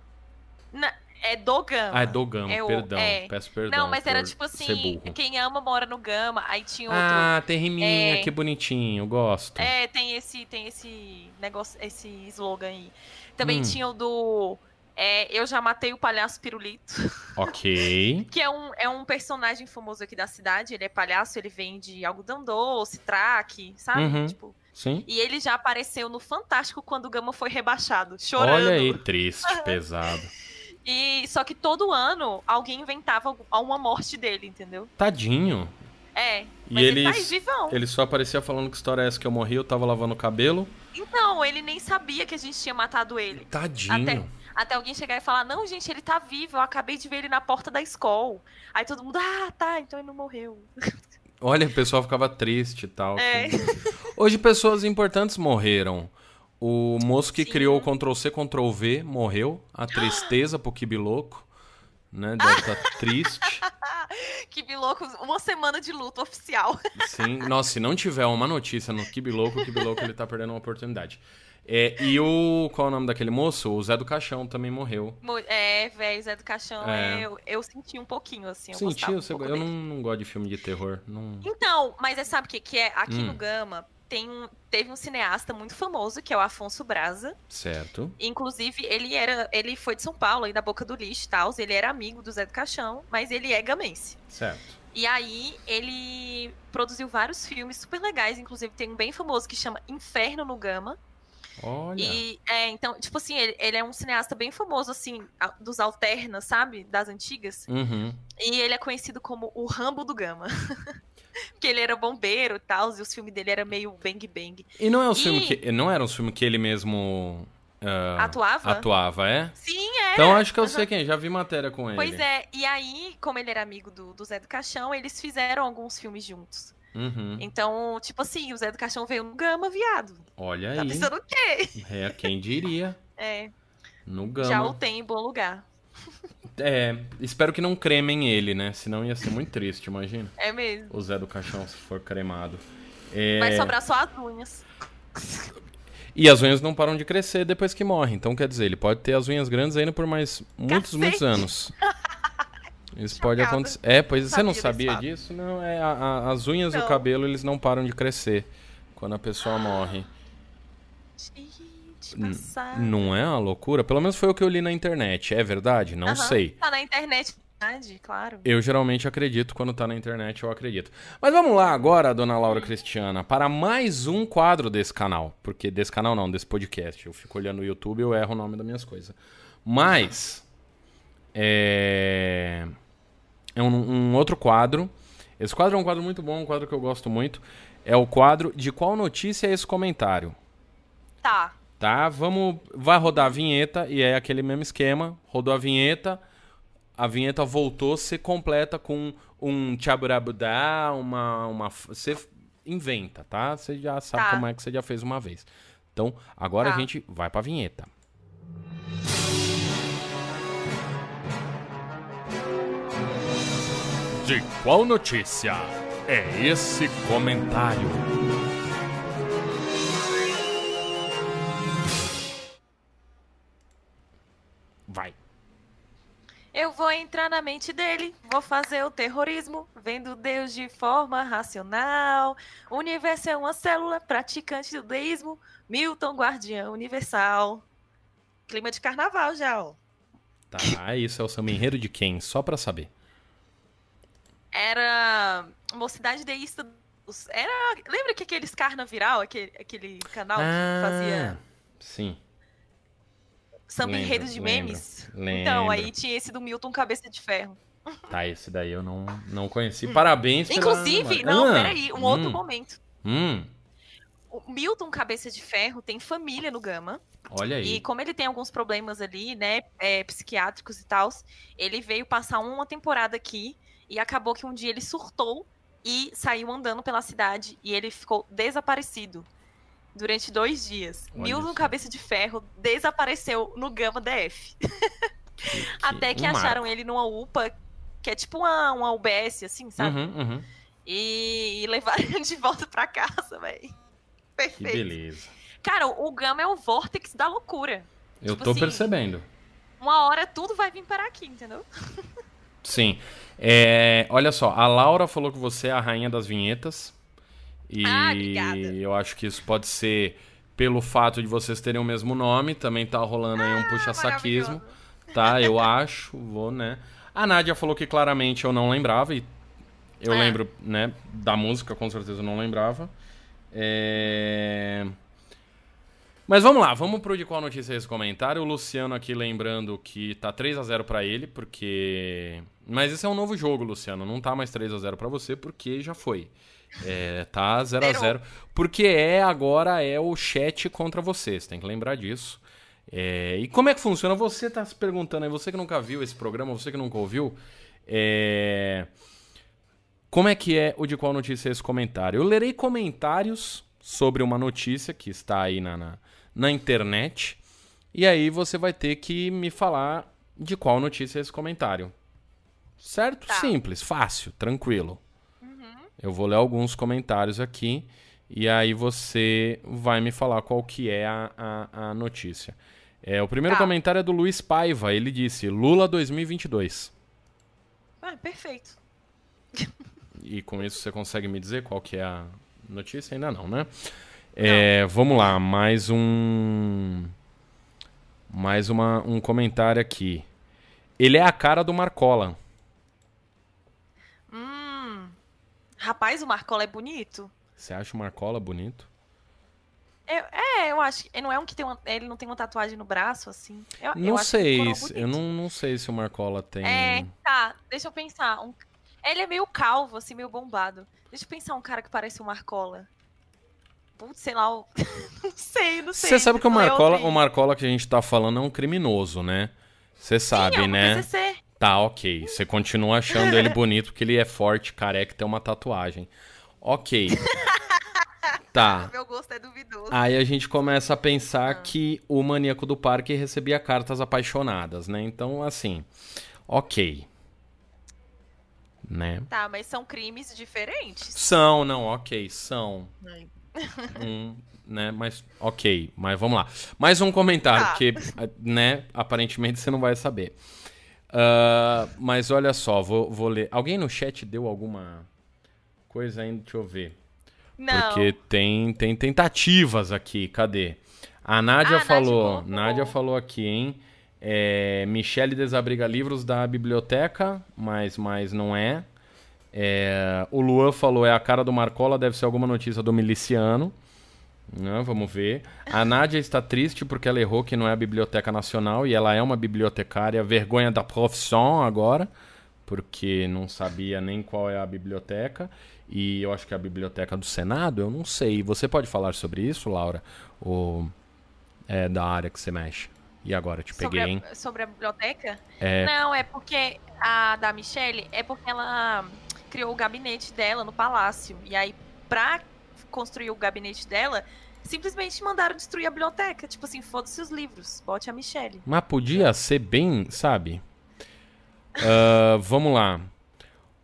Na- é do Gama. Ah, é do Gama, É o- perdão. é. Peço perdão. Não, mas era tipo assim, quem ama mora no Gama, aí tinha outro. Ah, tem riminha, É. que bonitinho, gosto. É, tem esse, tem esse negócio, esse slogan aí. Também Hum. tinha o do é, Eu Já Matei o Palhaço Pirulito, Ok. que é um, é um personagem famoso aqui da cidade. Ele é palhaço, ele vende algodão doce, traque, sabe? Uhum. Tipo, Sim. e ele já apareceu no Fantástico quando o Gama foi rebaixado, chorando. Olha aí, triste, pesado. E só que todo ano alguém inventava uma morte dele, entendeu? Tadinho. É. E Mas ele tá aí vivão. Ele só aparecia falando que história é essa que eu morri, eu tava lavando o cabelo. Então, ele nem sabia que a gente tinha matado ele. Tadinho. Até- Até alguém chegar e falar, não, gente, ele tá vivo, eu acabei de ver ele na porta da escola. Aí todo mundo, ah, tá, então ele não morreu. Olha, o pessoal ficava triste e tal. É. Hoje pessoas importantes morreram. O moço que Sim. criou o Ctrl-C, Ctrl-V morreu. A tristeza pro Kibiloco. Né? Deve estar triste. que biloco, uma semana de luto oficial. Sim. Nossa, se não tiver uma notícia no Kibiloco, o Kibiloco ele tá perdendo uma oportunidade. É, e o. Qual é o nome daquele moço? O Zé do Caixão também morreu. Mo- É, velho, Zé do Caixão, É. eu, eu senti um pouquinho, assim. Eu Sentiu? um Você- eu não, não gosto de filme de terror. Não... Então, mas é, sabe o que, que é? Aqui Hum. no Gama tem um, teve um cineasta muito famoso, que é o Afonso Braza. Certo. Inclusive, ele era. Ele foi de São Paulo, aí da Boca do Lixo e tal. Ele era amigo do Zé do Caixão, mas ele é gamense. Certo. E aí, ele produziu vários filmes super legais. Inclusive, tem um bem famoso que chama Inferno no Gama. Olha. E, é, então, tipo assim, ele, ele é um cineasta bem famoso, assim, dos alternas, sabe? Das antigas. Uhum. E ele é conhecido como o Rambo do Gama. Porque ele era bombeiro e tal, e os filmes dele eram meio bang bang. E não é um E- filme que. Não era um filme que ele mesmo. ah, Atuava? Atuava, é? Sim, é. Então acho que eu sei quem, já vi matéria com ele. Pois é, e aí, como ele era amigo do, do Zé do Caixão, eles fizeram alguns filmes juntos. Uhum. Então, tipo assim, o Zé do Caixão veio no Gama, viado. Olha Tá aí. pensando o quê? É, quem diria? É, No já o Gama. tem em bom lugar. É, espero que não cremem ele, né? Senão ia ser muito triste, imagina. É mesmo. O Zé do Caixão se for cremado. É, Vai sobrar só as unhas. E as unhas não param de crescer depois que morre. Então, quer dizer, ele pode ter as unhas grandes ainda por mais muitos, Cacete! muitos anos. Isso pode acontecer. É, pois você não Sabia disso? Não, é a- a- as unhas e o Não. cabelo, eles não param de crescer quando a pessoa morre. Gente, passado. Não é uma loucura? Pelo menos foi o que eu li na internet. É verdade? Não Aham, sei. Tá na internet, verdade, claro. Eu geralmente acredito quando tá na internet, eu acredito. Mas vamos lá agora, dona Laura Cristiana, para mais um quadro desse canal. Porque desse canal não, desse podcast. Eu fico olhando o YouTube e eu erro o nome das minhas coisas. Mas. É. É um, um outro quadro. Esse quadro é um quadro muito bom, um quadro que eu gosto muito. É o quadro de qual notícia é esse comentário. Tá. Tá? Vamos. Vai rodar a vinheta e é aquele mesmo esquema. Rodou a vinheta, a vinheta voltou, você completa com um tchaburabudá, uma. uma você inventa, tá? Você já sabe Tá. como é que você já fez uma vez. Então, agora a Tá. gente vai pra vinheta. De qual notícia é esse comentário? Vai. Eu vou entrar na mente dele, vou fazer o terrorismo, vendo Deus de forma racional. O universo é uma célula praticante do deísmo, Milton Guardião Universal. Clima de carnaval já, ó. Tá, isso é o samba enredo de quem? Só pra saber. Era Mocidade Deísta. Era. Lembra que aqueles carna viral, aquele, aquele canal que fazia Sim. samba enredo de lembro, memes? lembro. Então, aí tinha esse do Milton Cabeça de Ferro. Tá, esse daí eu não, não conheci. Parabéns pela Inclusive, não, Ah, peraí, um outro hum, momento. Hum, O Milton Cabeça de Ferro tem família no Gama. olha aí. E como ele tem alguns problemas ali, né, é, psiquiátricos e tal, ele veio passar uma temporada aqui e acabou que um dia ele surtou e saiu andando pela cidade e ele ficou desaparecido durante dois dias. Olha Milton só. Cabeça de Ferro desapareceu no Gama DF. Que- Até que um acharam marco. ele numa UPA, que é tipo uma, uma UBS, assim, sabe? Uhum, uhum. E, e levaram ele de volta pra casa, velho. Que Perfeito. beleza. Cara, o Gama é o vórtex da loucura. Eu Tipo tô assim, percebendo. Uma hora tudo vai vir para aqui, entendeu? Sim. É, olha só, a Laura falou que você é a rainha das vinhetas. E Ah, eu acho que isso pode ser pelo fato de vocês terem o mesmo nome. Também tá rolando aí um puxa-saquismo. Ah, Maravilhoso. Tá, eu acho, vou, né? A Nádia falou que claramente eu não lembrava, e eu É. lembro, né, da música, com certeza eu não lembrava. É... Mas vamos lá, vamos pro de qual notícia é esse comentário. O Luciano aqui lembrando que tá 3 a 0 pra ele, porque. Mas esse é um novo jogo, Luciano. Não tá mais 3 a 0 pra você, porque já foi. É, tá 0 a Zerou. 0 Porque é agora é o chat contra você. Você tem que lembrar disso. É, e como é que funciona? Você está se perguntando aí, você que nunca viu esse programa, você que nunca ouviu, é... como é que é o de qual notícia é esse comentário? Eu lerei comentários sobre uma notícia que está aí na, na, na internet, e aí você vai ter que me falar de qual notícia é esse comentário. Certo? Tá. Simples, fácil, tranquilo. Uhum. Eu vou ler alguns comentários aqui e aí você vai me falar qual que é a, a, a notícia. É, o primeiro tá. comentário é do Luiz Paiva. Ele disse: Lula 2022. Ah, perfeito. E com isso você consegue me dizer qual que é a notícia? Ainda não, né? É, vamos lá, mais um. Mais uma, um comentário aqui. Ele é a cara do Marcola. Hum. Rapaz, o Marcola é bonito. Você acha o Marcola bonito? Eu, é, eu acho que não é um que tem uma, ele não tem uma tatuagem no braço, assim. Eu, não eu sei, eu não, não sei se o Marcola tem. É, tá, deixa eu pensar. Um, ele é meio calvo, assim, meio bombado. Deixa eu pensar um cara que parece o Marcola. Putz, sei lá, o... não sei, não sei. Você sabe que o Marcola, o Marcola que a gente tá falando é um criminoso, né? Você sabe, Sim, é né? PCC. Tá, ok. Você continua achando ele bonito porque ele é forte, careca e tem uma tatuagem. Ok. Tá. Meu gosto é duvidoso. Aí a gente começa a pensar ah. que o maníaco do parque recebia cartas apaixonadas, né? Então, assim, ok. Né? Tá, mas são crimes diferentes? São, não, ok, são. um, né? Mas, ok, mas vamos lá. Mais um comentário, tá. porque, né, aparentemente você não vai saber. Uh, mas olha só, vou, vou ler. Alguém no chat deu alguma coisa ainda? Deixa eu ver. Não. Porque tem, tem tentativas aqui. Cadê? A Nádia ah, falou. Nádia, Nádia falou aqui, hein? É, Michele desabriga livros da biblioteca, mas, mas não é. é. O Luan falou: é a cara do Marcola, deve ser alguma notícia do miliciano. Não, vamos ver. A Nádia está triste porque ela errou que não é a Biblioteca Nacional e ela é uma bibliotecária, vergonha da profissão agora, porque não sabia nem qual é a biblioteca e eu acho que a biblioteca do Senado, eu não sei. Você pode falar sobre isso, Laura? Ou é da área que você mexe? E agora, te peguei, sobre hein? A, sobre a biblioteca? É... Não, é porque a da Michelle, é porque ela criou o gabinete dela no palácio. E aí, pra construir o gabinete dela, simplesmente mandaram destruir a biblioteca. Tipo assim, foda-se os livros, bote a Michelle. Mas podia ser bem, sabe? Uh, vamos lá.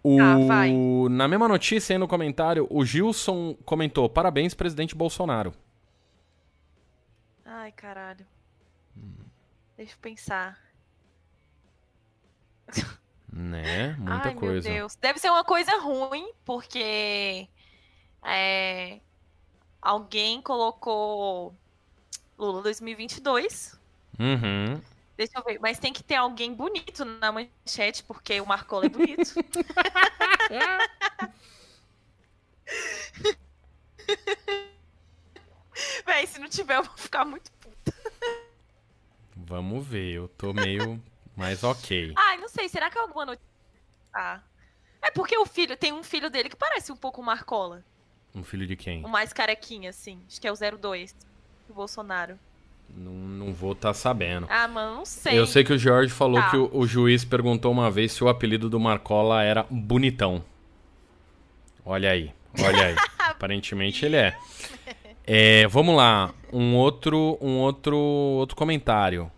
O... Tá, Na mesma notícia aí no comentário, o Gilson comentou: parabéns, presidente Bolsonaro. Ai, caralho. Deixa eu pensar. Né? Muita Ai, coisa. Meu Deus. Deve ser uma coisa ruim, porque é, alguém colocou Lula 2022. Uhum. Deixa eu ver. Mas tem que ter alguém bonito na manchete, porque o Marcola é bonito. Véi, se não tiver, eu vou ficar muito. Vamos ver, eu tô meio mais ok. Ai, não sei, será que é alguma notícia? Ah. É porque o filho, tem um filho dele que parece um pouco o Marcola. Um filho de quem? O mais carequinha, assim. Acho que é o 02. O Bolsonaro. Não, não vou estar tá sabendo. Ah, mano, não sei. Eu sei que o Jorge falou tá. que o, o, juiz perguntou uma vez se o apelido do Marcola era Bonitão. Olha aí, olha aí. Aparentemente ele é. é. Vamos lá, um outro, um outro, outro comentário.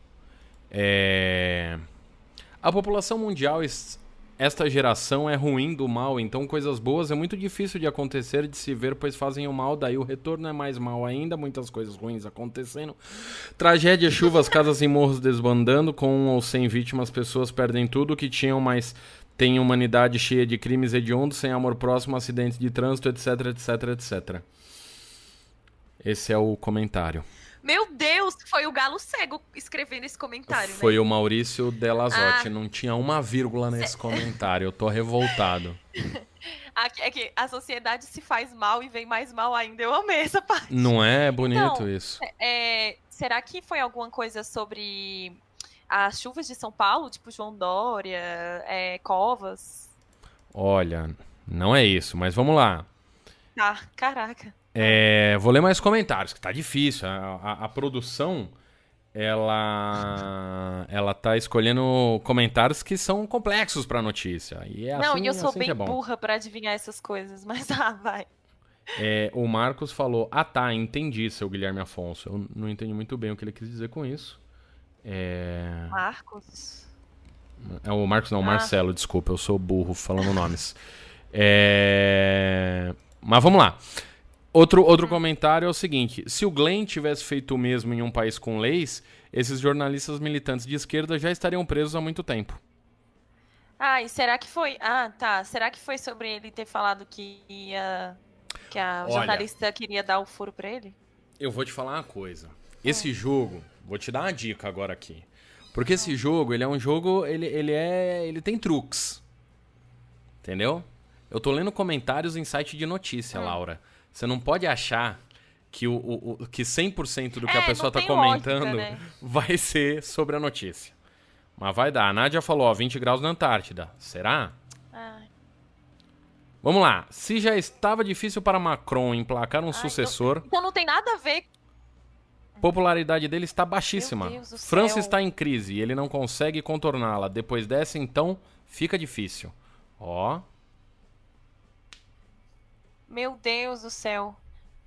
É... A população mundial esta geração é ruim do mal, então coisas boas é muito difícil de acontecer, de se ver, pois fazem o mal, daí o retorno é mais mal ainda, muitas coisas ruins acontecendo. Tragédia, chuvas, casas e morros desbandando, com ou sem vítimas, pessoas perdem tudo que tinham, mas tem humanidade cheia de crimes hediondos, sem amor próximo, acidentes de trânsito, etc, etc, etc. Esse é o comentário. Meu Deus, foi o Galo Cego escrevendo esse comentário, né? Foi o Maurício Delazotti, ah. não tinha uma vírgula nesse comentário. Eu tô revoltado. é que a sociedade se faz mal e vem mais mal ainda. Eu amei essa parte. Não é bonito então, isso? É, será que foi alguma coisa sobre as chuvas de São Paulo, tipo João Dória, é, Covas? Olha, não é isso, mas vamos lá. Ah, caraca. É, vou ler mais comentários, que tá difícil. A, a, a produção ela ela tá escolhendo comentários que são complexos pra notícia. E é Não, assim, e eu sou assim bem que é burra pra adivinhar essas coisas, mas ah, vai. É, o Marcos falou: Ah tá, entendi, seu Guilherme Afonso. Eu não entendi muito bem o que ele quis dizer com isso. É. Marcos. É o Marcos, não, o Ah. Marcelo, desculpa, eu sou burro falando nomes. É... Mas vamos lá. Outro, outro comentário é o seguinte: se o Glenn tivesse feito o mesmo em um país com leis, esses jornalistas militantes de esquerda já estariam presos há muito tempo. Ah, e será que foi. Ah, tá. Será que foi sobre ele ter falado que ia. Que a Olha. jornalista queria dar o furo pra ele? Eu vou te falar uma coisa. Esse jogo, vou te dar uma dica agora aqui. Porque esse jogo, ele é um jogo, ele, ele é, ele tem truques. Entendeu? Eu tô lendo comentários em site de notícia, Laura. Você não pode achar que o, o, o- que 100% do que É, a pessoa não tá tem lógica, comentando né? vai ser sobre a notícia. Mas vai dar. A Nádia falou, ó, 20 graus na Antártida. Será? Ai. Vamos lá. Se já estava difícil para Macron emplacar um Ai, sucessor, Então não tem nada a ver. popularidade dele está baixíssima. França céu. está em crise e ele não consegue contorná-la. Depois dessa, então, fica difícil. Ó, Meu Deus do céu.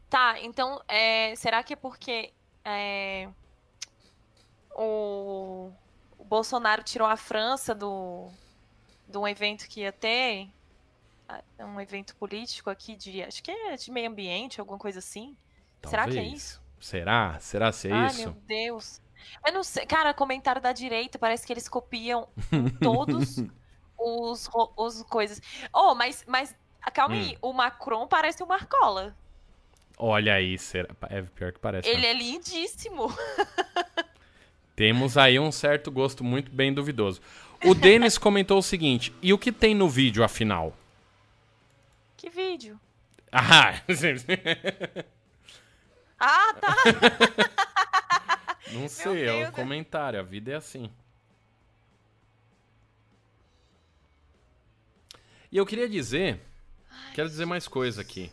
Tá, então, é, será que é porque é, o, o Bolsonaro tirou a França do, de um evento que ia ter? Ah, Um evento político aqui de. Acho que é de meio ambiente, alguma coisa assim. Será que é talvez. isso? Será? Será se é Ai, isso? meu Deus. Eu não sei. Cara, comentário da direita, parece que eles copiam todos os, os coisas. Oh, mas, mas calma Hum. aí. O Macron parece o Marcola. Olha aí, será... é pior que parece. Ele né? é lindíssimo. Temos aí um certo gosto muito bem duvidoso. O Denis comentou o seguinte: e o que tem no vídeo, afinal? Que vídeo? Ah, Ah, tá. não sei, é o comentário, a vida é assim. E eu queria dizer, quero dizer mais coisa aqui.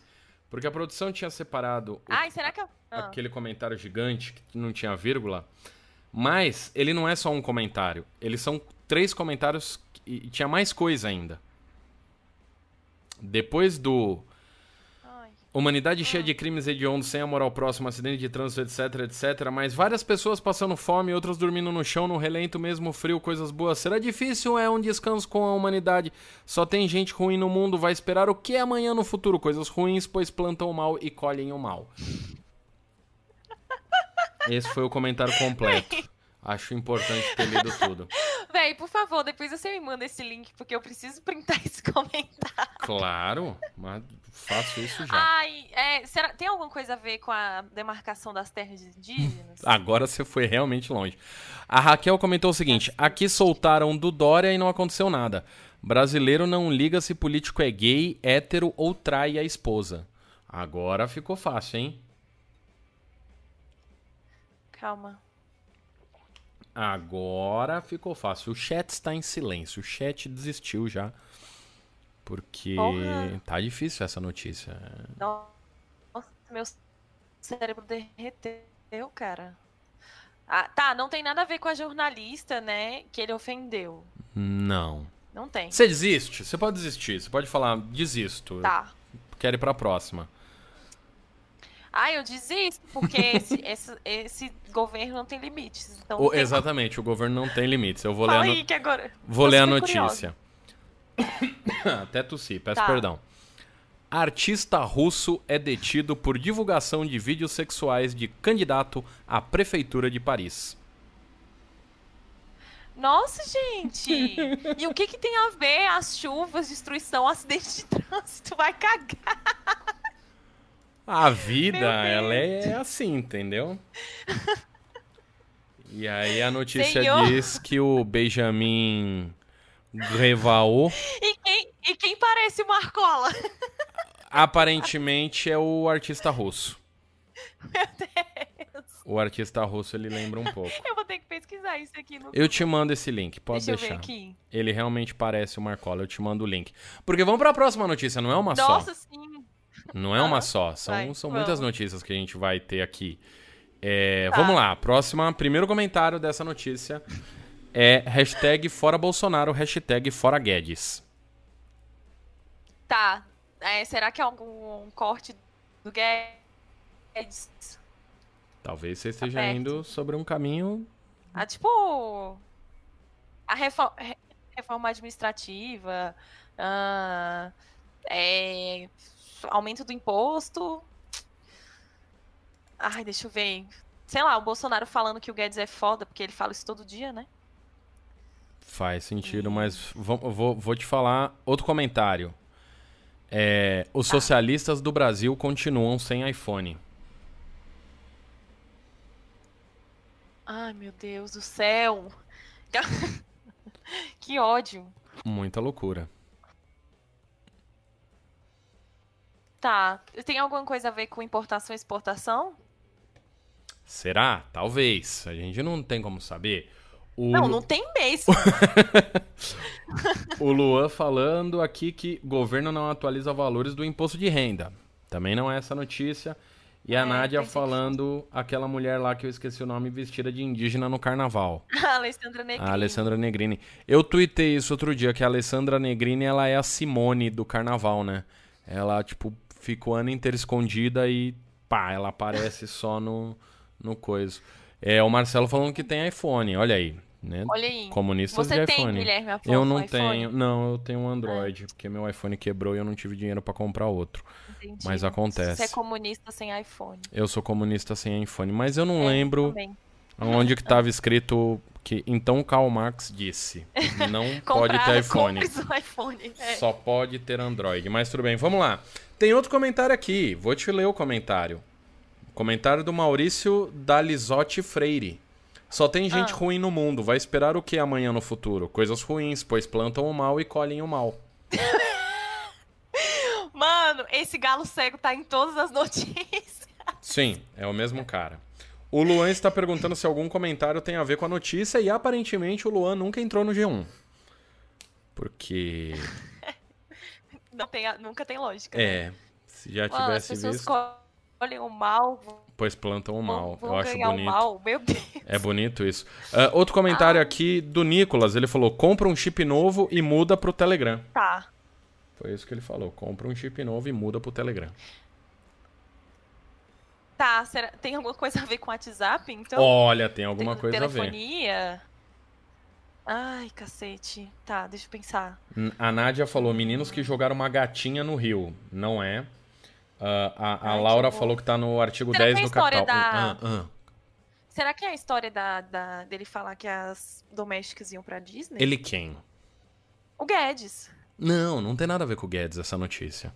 Porque a produção tinha separado o- Ai, será que eu. Ah, aquele comentário gigante que não tinha vírgula. Mas ele não é só um comentário. Eles são três comentários e tinha mais coisa ainda. Depois do. Humanidade cheia de crimes hediondos, sem amor ao próximo, acidente de trânsito, etc, etc. Mas várias pessoas passando fome, outras dormindo no chão, no relento, mesmo frio, coisas boas. Será difícil? É um descanso com a humanidade. Só tem gente ruim no mundo, vai esperar o que é amanhã no futuro? Coisas ruins, pois plantam o mal e colhem o mal. Esse foi o comentário completo. Acho importante ter lido tudo. Véi, por favor, depois você me manda esse link, porque eu preciso printar esse comentário. Claro, mas faço isso já. Ai, é, será, tem alguma coisa a ver com a demarcação das terras indígenas? Agora você foi realmente longe. A Raquel comentou o seguinte: aqui soltaram do Dória e não aconteceu nada. Brasileiro não liga se político é gay, hétero ou trai a esposa. Agora ficou fácil, hein? Calma. Agora ficou fácil. O chat está em silêncio. O chat desistiu já. Porque Porra. tá difícil essa notícia. Nossa, meu cérebro derreteu, cara. Ah, tá, não tem nada a ver com a jornalista, né? Que ele ofendeu. Não. Não tem. Você desiste? Você pode desistir. Você pode falar, desisto. Tá. Eu quero ir pra próxima. Ah, eu desisto, porque esse, esse, esse governo não tem limites. Então O- tem- exatamente, o governo não tem limites. Eu vou ler Fala a no- aí que agora. Vou tô ler a super notícia. Até tossi, peço Tá. perdão. Artista russo é detido por divulgação de vídeos sexuais de candidato à prefeitura de Paris. Nossa, gente! E o que, que tem a ver as chuvas, destruição, acidente de trânsito? Vai cagar! A vida, ela é assim, entendeu? E aí a notícia Senhor. diz que o Benjamin Grevao E quem, e quem parece o Marcola? aparentemente é o artista russo. Meu Deus! O artista russo ele lembra um pouco. Eu vou ter que pesquisar isso aqui no. Eu te mando esse link, pode Deixa eu deixar. ver aqui. Ele realmente parece o Marcola, eu te mando o link. Porque vamos pra próxima notícia, não é uma Nossa, só. sim! Não é uma só, são, vai, são vamos. muitas notícias que a gente vai ter aqui. É, tá. Vamos lá, próxima, primeiro comentário dessa notícia é hashtag fora Bolsonaro, hashtag fora Guedes. Tá, é, será que é algum corte do Guedes? Talvez você esteja tá indo sobre um caminho... Ah, tipo... A reforma, reforma administrativa, uh, é, aumento do imposto, Ai, deixa eu ver. Sei lá, o Bolsonaro falando que o Guedes é foda, porque ele fala isso todo dia, né? Faz sentido, mas vou, vou, vou te falar outro comentário. É, os tá. socialistas do Brasil continuam sem iPhone. Ai, meu Deus do céu. que ódio. Muita loucura. Tá. Tem alguma coisa a ver com importação e exportação? Será? Talvez. A gente não tem como saber. O... Não, não tem mesmo. o Luan falando aqui que governo não atualiza valores do imposto de renda. Também não é essa notícia. E a é, Nádia falando que... aquela mulher lá que eu esqueci o nome, vestida de indígena no carnaval. A Alessandra Negrini. A Alessandra Negrini. Eu tuitei isso outro dia, que a Alessandra Negrini, ela é a Simone do carnaval, né? Ela, tipo, ficou o ano inteiro escondida e pá, ela aparece só no no coisa. É o Marcelo falando que tem iPhone, olha aí. Né? Olha aí. Comunistas Você de tem, iPhone. Guilherme, eu não tenho, não, eu tenho um Android, ah. porque meu iPhone quebrou e eu não tive dinheiro para comprar outro. Entendi. Mas acontece. Você é comunista sem iPhone. Eu sou comunista sem iPhone, mas eu não é, lembro também. onde que estava escrito que então Karl Marx disse, não pode ter iPhone. iPhone. É. Só pode ter Android. Mas tudo bem, vamos lá. Tem outro comentário aqui, vou te ler o comentário. Comentário do Maurício Dalizotti Freire. Só tem gente ah. ruim no mundo. Vai esperar o que amanhã no futuro? Coisas ruins, pois plantam o mal e colhem o mal. Mano, esse galo cego tá em todas as notícias. Sim, é o mesmo cara. O Luan está perguntando se algum comentário tem a ver com a notícia e aparentemente o Luan nunca entrou no G1. Porque. Não tem, nunca tem lógica. É. Né? Se já tivesse visto escolhem o mal. Pois plantam o mal. Vão, vão Eu acho bonito. O mal. Meu Deus. É bonito isso. Uh, outro comentário ah. aqui do Nicolas. Ele falou: compra um chip novo e muda pro Telegram. Tá. Foi isso que ele falou. Compra um chip novo e muda pro Telegram. Tá, será... tem alguma coisa a ver com o WhatsApp, então? Olha, tem alguma tem, coisa telefonia? a ver. Telefonia? Ai, cacete. Tá, deixa eu pensar. A Nádia falou: meninos que jogaram uma gatinha no rio. Não é. Uh, a, a Ai, Laura falou que tá no artigo Será 10 do Capital. Da... Uh, uh. Será que é a história da, da, dele falar que as domésticas iam pra Disney? Ele quem? O Guedes. Não, não tem nada a ver com o Guedes essa notícia.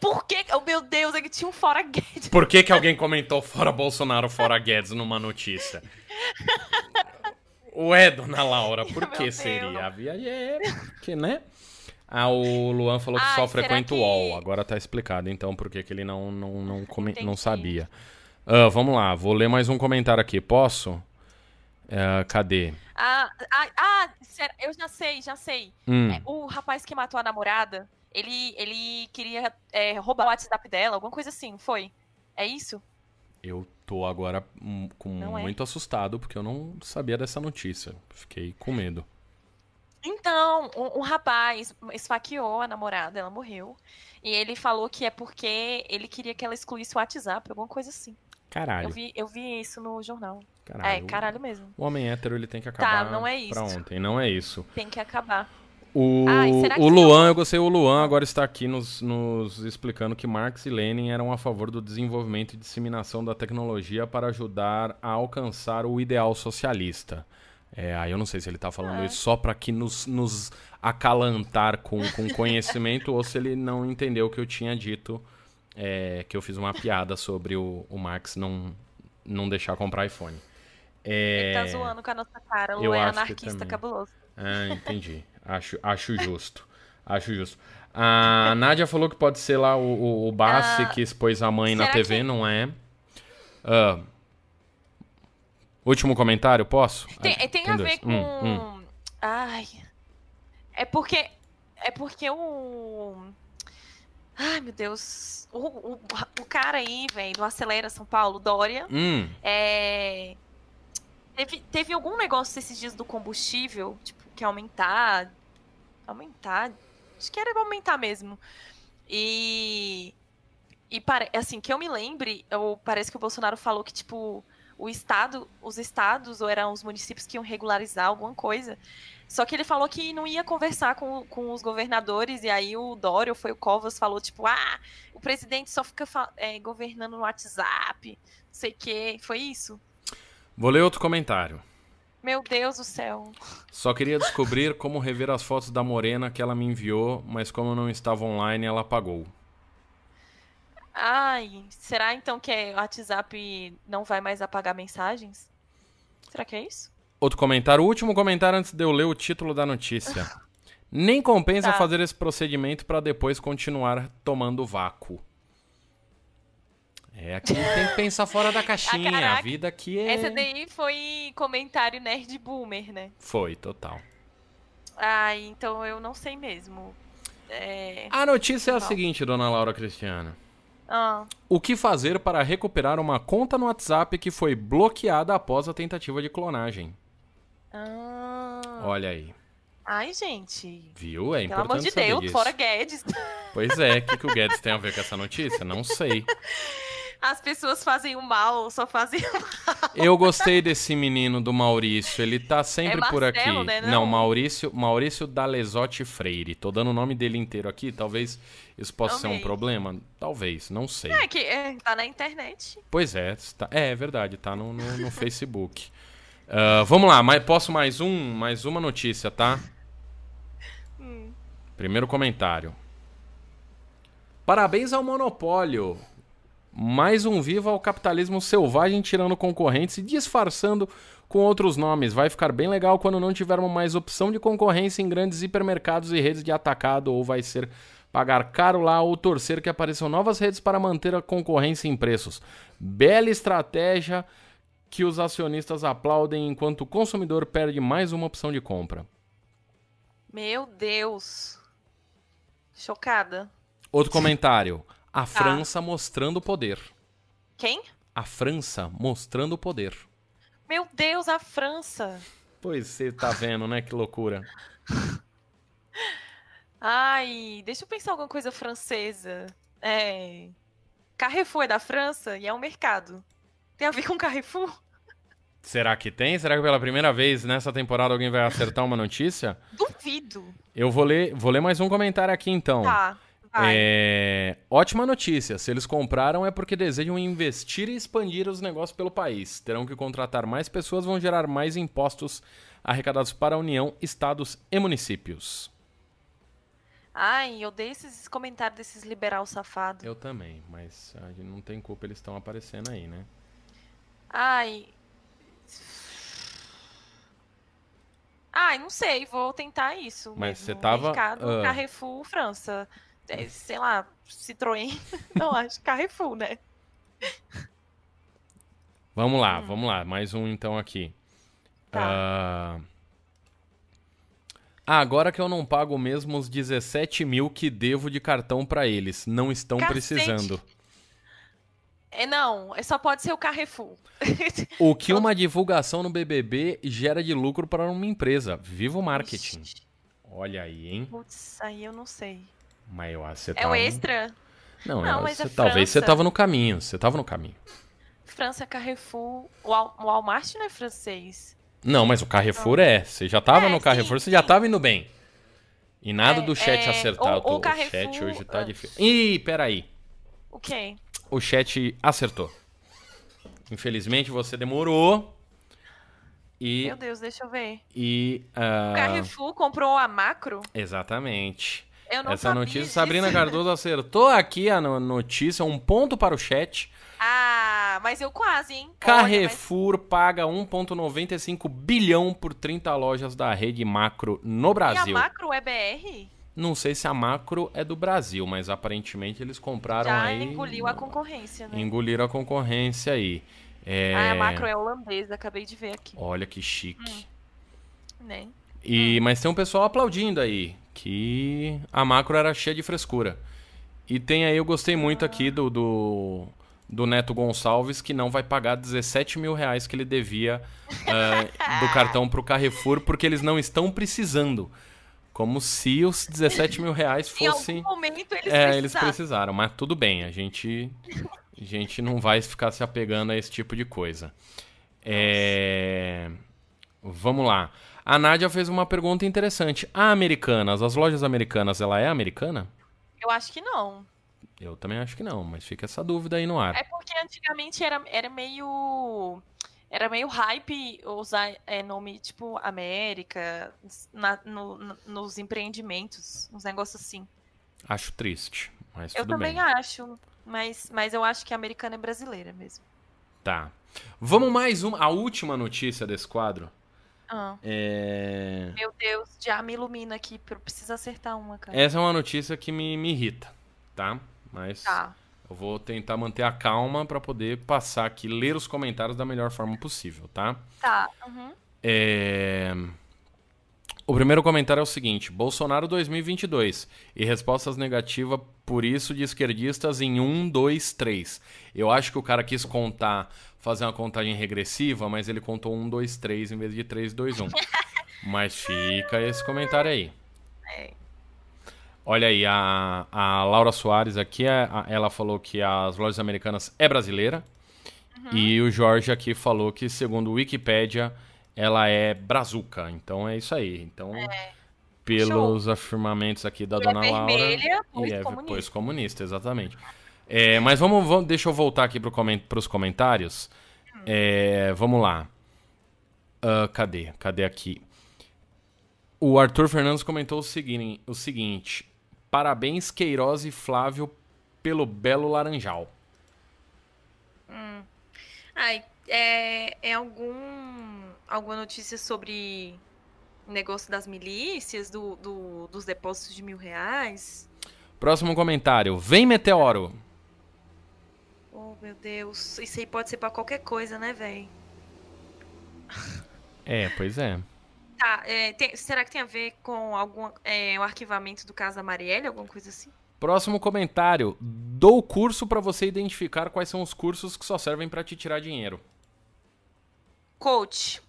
Por que? Oh, meu Deus, ele tinha um fora Guedes. Por que, que alguém comentou fora Bolsonaro, fora Guedes numa notícia? Ué, dona Laura, por que seria? A viagem é. Que, né? Ah, o Luan falou que Ai, só frequenta que... o UOL. Agora tá explicado, então, por que ele não, não, não, come... não sabia. Uh, vamos lá, vou ler mais um comentário aqui. Posso? Uh, cadê? Ah, ah, ah, eu já sei, já sei. Hum. É, o rapaz que matou a namorada, ele, ele queria é, roubar o WhatsApp dela, alguma coisa assim, foi? É isso? Eu tô agora com não é? muito é. assustado, porque eu não sabia dessa notícia. Fiquei com medo. Então, um, um, rapaz esfaqueou a namorada, ela morreu. E ele falou que é porque ele queria que ela excluísse o WhatsApp, alguma coisa assim. Caralho. Eu vi, eu vi isso no jornal. Caralho. É, caralho mesmo. O homem hétero, ele tem que tá, acabar tá, não é isso. pra ontem. Não é isso. Tem que acabar. O, Ai, o Luan, eu gostei, o Luan agora está aqui nos, nos explicando que Marx e Lenin eram a favor do desenvolvimento e disseminação da tecnologia para ajudar a alcançar o ideal socialista. É, aí eu não sei se ele está falando é. isso só para que nos, nos acalantar com, com conhecimento ou se ele não entendeu o que eu tinha dito, é, que eu fiz uma piada sobre o, o Marx não, não deixar comprar iPhone. É... Ele tá zoando com a nossa cara, o eu é anarquista cabuloso. Ah, entendi. acho, acho justo. Acho justo. A Nádia falou que pode ser lá o, o, o Bassi ah, que expôs a mãe na TV, que... não é? Uh, Último comentário, posso? Tem, tem, tem a ver com. Hum, hum. Ai. É porque. É porque o. Ai, meu Deus. O, o, o cara aí, velho, do Acelera São Paulo, Dória, Hum, é... Teve, teve algum negócio esses dias do combustível, tipo, que aumentar. Aumentar. Acho que era aumentar mesmo. E. E pare- assim, que eu me lembre, eu, parece que o Bolsonaro falou que, tipo, o estado, os estados, ou eram os municípios que iam regularizar alguma coisa. Só que ele falou que não ia conversar com, com os governadores, e aí o Dória, foi o Covas, falou, tipo, ah, o presidente só fica é, governando no WhatsApp, não sei o quê. Foi isso? vou ler outro comentário. Meu Deus do céu. Só queria descobrir como rever as fotos da morena que ela me enviou, mas como eu não estava online, ela apagou. Ai, será então que é o WhatsApp não vai mais apagar mensagens? Será que é isso? Outro comentário, o último comentário antes de eu ler o título da notícia. Nem compensa Tá. fazer esse procedimento para depois continuar tomando vácuo. É, aqui tem que pensar fora da caixinha. a caraca. vida aqui é. Essa daí foi comentário nerd boomer, né? Foi, total. Ai, então eu não sei mesmo. É... A notícia é a seguinte, dona Laura Cristiana. Ah, O que fazer para recuperar uma conta no WhatsApp que foi bloqueada após a tentativa de clonagem? ah. Olha aí. Ai, gente. Viu? É Pelo importante amor de Deus, disso. fora Guedes. Pois é, o que, que o Guedes tem a ver com essa notícia? Não sei. As pessoas fazem o mal, só fazem o mal. Eu gostei desse menino do Maurício, ele tá sempre É por aqui. Marcelo, né? Não, Não. Maurício, Maurício Dalezotti Freire. Tô dando o nome dele inteiro aqui, talvez isso possa ser um problema. Talvez, não sei. É que é, tá na internet. Pois é, tá- é, é verdade, tá no, no- no Facebook. Ah, vamos lá, mas posso mais um, mais uma notícia, tá? Hum. Primeiro comentário. Parabéns ao monopólio. Mais um viva ao capitalismo selvagem tirando concorrentes e disfarçando com outros nomes. Vai ficar bem legal quando não tivermos mais opção de concorrência em grandes hipermercados e redes de atacado, ou vai ser pagar caro lá ou torcer que apareçam novas redes para manter a concorrência em preços. Bela estratégia que os acionistas aplaudem enquanto o consumidor perde mais uma opção de compra. Meu Deus. Chocada. Outro comentário. A França mostrando poder. Quem? A França mostrando poder. Meu Deus, a França. Pois você tá vendo, né? Que loucura. Ai, deixa eu pensar alguma coisa francesa. É. Carrefour é da França e é um mercado. Tem a ver com Carrefour? Será que tem? Será que pela primeira vez nessa temporada alguém vai acertar uma notícia? Duvido. Eu vou ler, vou ler mais um comentário aqui então. Tá. É, Ótima notícia. Se eles compraram é porque desejam investir e expandir os negócios pelo país. Terão que contratar mais pessoas, vão gerar mais impostos arrecadados para a União, estados e municípios. Ai, eu odeio esses comentários desses liberal safados. Eu também, mas a gente não tem culpa, eles estão aparecendo aí, né? Ai. Ai, não sei, vou tentar isso. Mas mesmo. você tava, Mercado, ah. Carrefour, França. É, sei lá, Citroën. Não, acho Carrefour, né? Vamos Hum. lá, vamos lá. Mais um então aqui. Tá. Ah, Ah, agora que eu não pago mesmo os 17 mil que devo de cartão pra eles. Não estão Cacete. precisando. É, não, é- só pode ser o Carrefour. O que uma divulgação no BBB gera de lucro para uma empresa? Viva o marketing. Olha aí, hein? Putz, aí eu não sei. Mas eu acho que você É tava... o extra? Não, Não, mas é você- talvez você tava no caminho. Você tava no caminho. França, Carrefour. O Wal- o Walmart não é francês. Não, mas o Carrefour é. Você já tava É, no Carrefour, sim, você já tava indo bem. E nada É, do chat é, acertar. o- tô- o Carrefour- chat hoje tá difícil. Ih, peraí. O quê? O chat acertou. Infelizmente você demorou. E. Meu Deus, deixa eu ver. e ah, O Carrefour comprou a Macro? exatamente. Eu não Essa sabia notícia, disso. Sabrina Cardoso acertou aqui a no- notícia, um ponto para o chat. Ah, mas eu quase, hein? Olha, Carrefour paga 1,95 bilhão por 30 lojas da rede macro no mas... Brasil. E a Macro é BR? Não sei se a macro é do Brasil, mas aparentemente eles compraram Já aí. engoliu a concorrência, né? Engoliram a concorrência aí. É... Ah, a Macro é holandesa, acabei de ver aqui. Olha que chique. Né? E, mas tem um pessoal aplaudindo aí que a macro era cheia de frescura. E tem aí, eu gostei muito aqui do, do, do Neto Gonçalves, que não vai pagar 17 mil reais que ele devia uh, do cartão pro Carrefour, porque eles não estão precisando. Como se os 17 mil reais fossem. Em algum momento eles é, precisaram. eles precisaram, mas tudo bem, a gente, a gente não vai ficar se apegando a esse tipo de coisa. É... Vamos lá. A Nádia fez uma pergunta interessante. A Americanas, as lojas americanas, ela é americana? Eu acho que não. Eu também acho que não, mas fica essa dúvida aí no ar. É porque antigamente era, era meio. Era meio hype usar é, nome tipo América na, no, no, nos empreendimentos, uns negócios assim. Acho triste, mas Eu tudo também bem. acho, mas, mas eu acho que a americana é brasileira mesmo. Tá. Vamos mais uma. A última notícia desse quadro. Ah, É... meu Deus, já me ilumina aqui, eu preciso acertar uma, cara. Essa é uma notícia que me, me irrita, tá? Mas Tá. eu vou tentar manter a calma pra poder passar aqui, ler os comentários da melhor forma possível, tá? Tá. uhum. É... O primeiro comentário é o seguinte: Bolsonaro 2022 e respostas negativas por isso de esquerdistas em 1, 2, 3. Eu acho que o cara quis contar, fazer uma contagem regressiva, mas ele contou 1, 2, 3 em vez de 3, 2, 1. Mas fica esse comentário aí. É. Olha aí, a, a Laura Soares aqui, é- a- ela falou que as lojas americanas é brasileira. E o Jorge aqui falou que, segundo o Wikipédia, ela é brazuca. Então é isso aí. Então, pelos afirmamentos aqui da É dona Laura. vermelha, pois e é comunista. pois comunista, exatamente. É, mas vamos, vamos, deixa eu voltar aqui para os comentários. É, vamos lá. Ah, cadê? Cadê aqui? O Arthur Fernandes comentou o seguinte, o seguinte: Parabéns, Queiroz e Flávio, pelo belo laranjal. Ai, é, é algum, alguma notícia sobre o negócio das milícias, do, do- dos depósitos de mil reais? Próximo comentário: Vem Meteoro. Oh, meu Deus. Isso aí pode ser pra qualquer coisa, né, véi? É, pois é. Tá, é, tem- será que tem a ver com algum, é, o arquivamento do caso da Marielle, alguma coisa assim? Próximo comentário: Dou curso para você identificar quais são os cursos que só servem para te tirar dinheiro. Coach.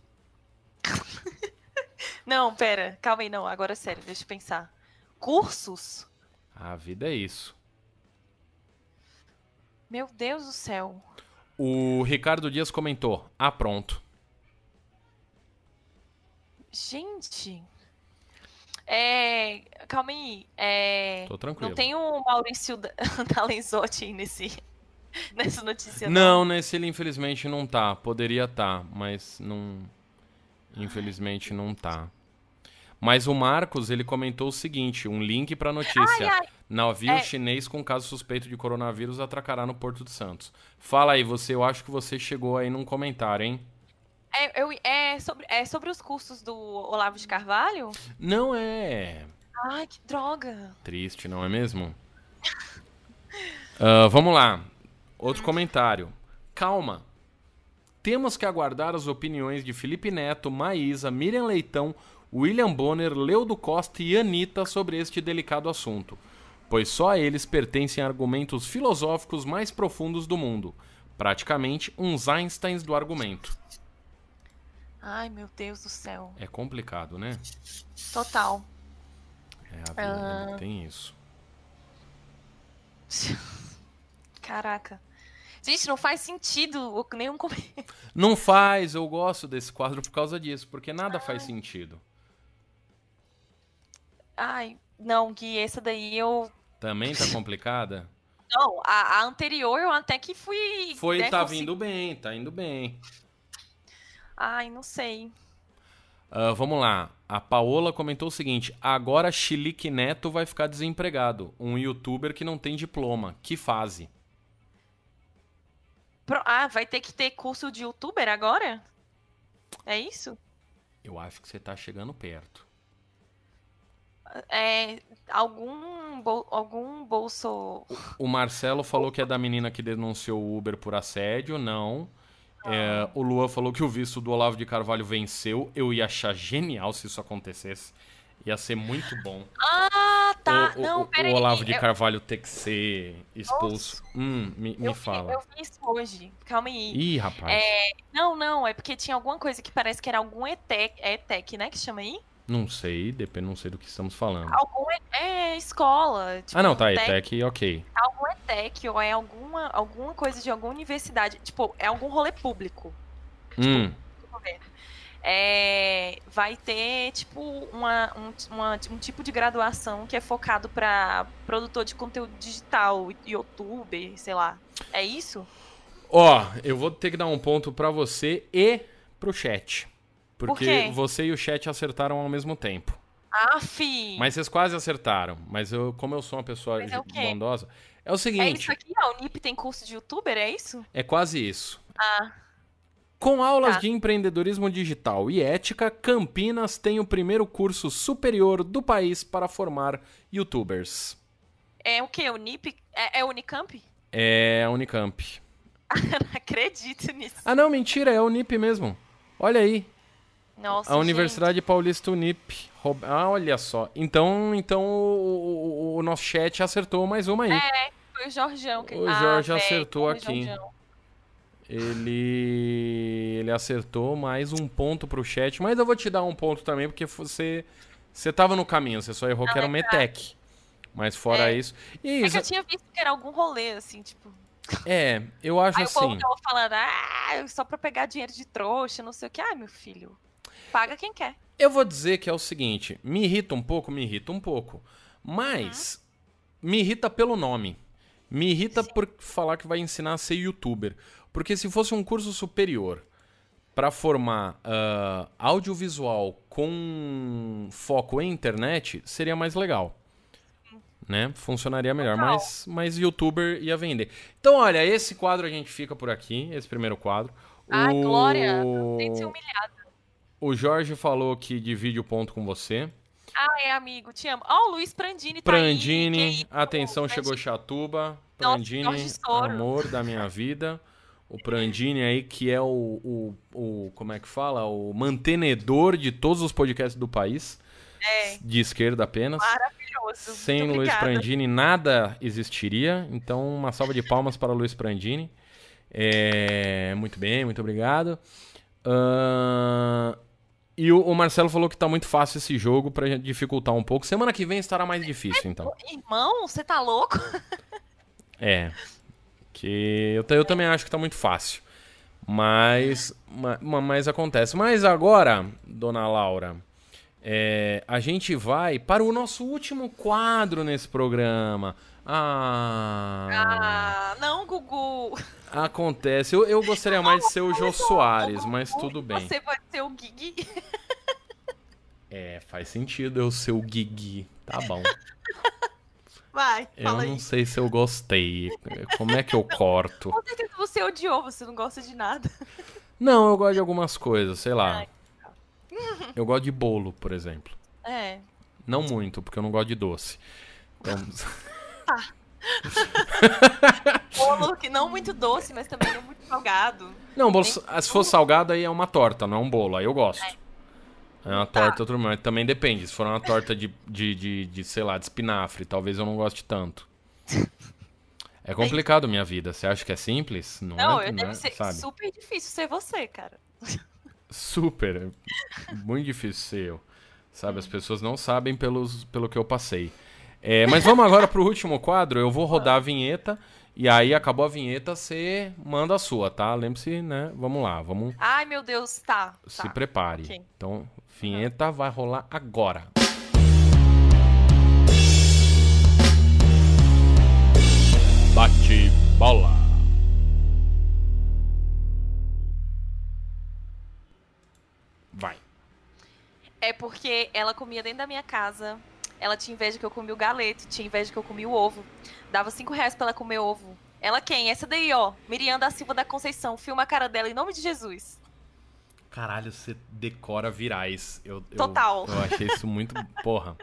não, pera, calma aí, não. Agora é sério, deixa eu pensar. Cursos? A vida é isso. Meu Deus do céu. O Ricardo Dias comentou: Ah, pronto. Gente. É. Calma aí. É. Tô tranquilo. Não tem o Maurício da- Dalenzotti nesse, nessa notícia, Não, nesse ele infelizmente não tá. Poderia tá, mas não. Infelizmente não tá. Mas o Marcos, ele comentou o seguinte: um link pra notícia. Ai, ai. Navio É. chinês com caso suspeito de coronavírus atracará no Porto de Santos. Fala aí, você, eu acho que você chegou aí num comentário, hein? É, eu- é sobre, é sobre os cursos do Olavo de Carvalho? Não é Ai, que droga. triste, não é mesmo? Ah, vamos lá. Outro comentário. Calma. Temos que aguardar as opiniões de Felipe Neto, Maísa, Miriam Leitão, William Bonner, Leudo Costa e Anitta sobre este delicado assunto, pois só a eles pertencem argumentos filosóficos mais profundos do mundo. Praticamente uns Einsteins do argumento. Ai, meu Deus do céu. É complicado, né? Total. É, a vida tem isso. Caraca. Gente, não faz sentido nenhum comentário. Não faz, eu gosto desse quadro por causa disso, porque nada faz sentido. Ai, não, Gui, essa daí eu. Também tá complicada? Não, a, a anterior eu até que fui. Foi, né, tá consegui- vindo bem, tá indo bem. Ai, não sei. Ah, vamos lá. A Paola comentou o seguinte: agora Chilique Neto vai ficar desempregado. Um youtuber que não tem diploma. Que fase? Pro- Ah, vai ter que ter curso de youtuber agora? É isso? Eu acho que você tá chegando perto. É. Algum, bol- algum bolso. O Marcelo falou que é da menina que denunciou o Uber por assédio. Não. É, o Lua falou que o visto do Olavo de Carvalho venceu. Eu ia achar genial se isso acontecesse. Ia ser muito bom. Ah, Tá, o, não, o, peraí. o Olavo de eu- Carvalho ter que ser expulso. Hum, me, me eu, vi- fala. eu vi isso hoje. Calma aí. Ih, rapaz. É, não, não, é porque tinha alguma coisa que parece que era algum ETEC, é ETEC, né, que chama aí? Não sei, depende, não sei do que estamos falando. Algum E- é, escola. Tipo, Ah, não, tá, um aí, tec- Tech, ok. Algum ETEC ou é alguma, alguma coisa de alguma universidade. Tipo, é algum rolê público. Hum, do governo. É, vai ter, tipo, uma, um, uma- um tipo de graduação que é focado pra produtor de conteúdo digital, youtuber, sei lá. É isso? Ó, eu vou ter que dar um ponto pra você e pro chat. Porque quê? você e o chat acertaram ao mesmo tempo. Aff! Mas vocês quase acertaram. Mas eu, como eu sou uma pessoa Mas é bondosa, é o é seguinte, isso aqui? A Unip tem curso de youtuber, é isso? é quase isso. Ah, Com aulas Tá. de empreendedorismo digital e ética, Campinas tem o primeiro curso superior do país para formar youtubers. é o quê? Unip? É, é Unicamp? É a Unicamp. Não acredito nisso. Ah, não, mentira, é a Unip mesmo. Olha aí, Nossa, a Universidade Paulista Unip. Roub- Ah, olha só. Então, então o, o- o nosso chat acertou mais uma aí. gente. É, foi o Jorjão. Que... O Ah, Jorge véi, acertou aqui. Jorjão. Ele ele acertou mais um ponto pro chat, mas eu vou te dar um ponto também porque você você tava no caminho, você só errou que era um Metec. Mas fora É. isso, e É que isso eu tinha visto que era algum rolê, assim, tipo... é, eu acho Aí o povo assim. falando, ah, só pra pegar dinheiro de trouxa, não sei o que. Ai, meu filho, paga quem quer. Eu vou dizer que é o seguinte, me irrita um pouco, me irrita um pouco, mas me irrita pelo nome. Me irrita por falar que vai ensinar a ser youtuber, porque se fosse um curso superior para formar ah, audiovisual com foco em internet, seria mais legal. Né? Funcionaria melhor, Total. mas, mas youtuber ia vender. Então, olha, esse quadro a gente fica por aqui, esse primeiro quadro. Ai, O- Glória, tem que ser humilhada. O Jorge falou que divide o ponto com você. Ai, amigo, te amo. Ó, o Luiz Prandini tá Prandini, aí. que- atenção, Prandini. chegou Chatuba. Nossa, Prandini, Soro. amor da minha vida. O Prandini aí, que é o, o, o- Como é que fala? O mantenedor de todos os podcasts do país. É. De esquerda apenas. Maravilhoso. Sem Muito Luiz obrigada. Prandini nada existiria. Então, uma salva de palmas para Luiz Prandini. É, muito bem, muito obrigado. Ahn, e o, o Marcelo falou que tá muito fácil esse jogo pra gente dificultar um pouco. Semana que vem estará mais difícil, então. Irmão, você tá louco? É. Que eu, eu também acho que tá muito fácil. Mas, ma- ma- mas acontece. Mas agora, dona Laura, é, a gente vai para o nosso último quadro nesse programa. Ah, Ah, não, Gugu. acontece. Eu, eu gostaria mais de ser o Jô Soares, mas tudo bem. Você pode ser o Gui. É, faz sentido eu ser o Guigui. Tá bom. Vai, Eu não aí. sei se eu gostei. Como é que eu corto? Com certeza você odiou, você não gosta de nada. Não, eu gosto de algumas coisas, sei lá. Eu gosto de bolo, por exemplo. É. Não muito, porque eu não gosto de doce. Então, Bolo que não muito doce, mas também não muito salgado. não, bolo, se for salgado aí é uma torta, não é um bolo, aí eu gosto. É uma Tá. torta. Também depende. Se for uma torta de, de, de, de, sei lá, de espinafre, talvez eu não goste tanto. É complicado minha vida. Você acha que é simples? Não, Não, é, eu deve é, ser sabe? super difícil ser você, cara. Super. é Muito difícil ser eu. Sabe, as pessoas não sabem pelos, pelo que eu passei. É, mas vamos agora pro último quadro. Eu vou rodar a vinheta. E aí, acabou a vinheta, você manda a sua, tá? Lembre-se, né? Vamos lá, vamos. Ai, meu Deus, tá. Se tá. prepare. ok. Então, vinheta vai rolar agora. Bate bola. Vai. É porque ela comia dentro da minha casa. Ela tinha inveja que eu comia o galeto, tinha inveja que eu comia o ovo. Dava cinco reais pra ela comer ovo. Ela quem? Essa daí, ó. Miriam da Silva da Conceição. Filma a cara dela em nome de Jesus. Caralho, você decora virais. Eu, eu- Total. Eu, achei isso muito. Porra.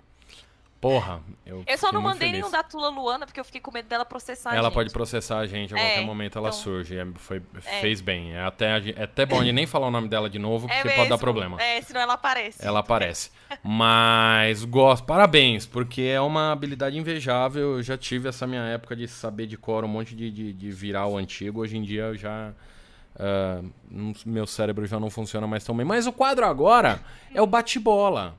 Porra, eu, Eu só não mandei feliz. nenhum da Tula Luana, porque eu fiquei com medo dela processar a Ela gente. pode processar a gente a É, qualquer momento, ela então- surge. É, foi, É. Fez bem. É até, a é até bom a gente nem falar o nome dela de novo, É porque pode dar problema. É, senão ela aparece. Ela aparece. Mas gosto, parabéns, porque é uma habilidade invejável. Eu já tive essa minha época de saber de cor um monte de, de, de virar o antigo. Hoje em dia eu já. não- meu cérebro já não funciona mais tão bem. Mas o quadro agora é o bate-bola.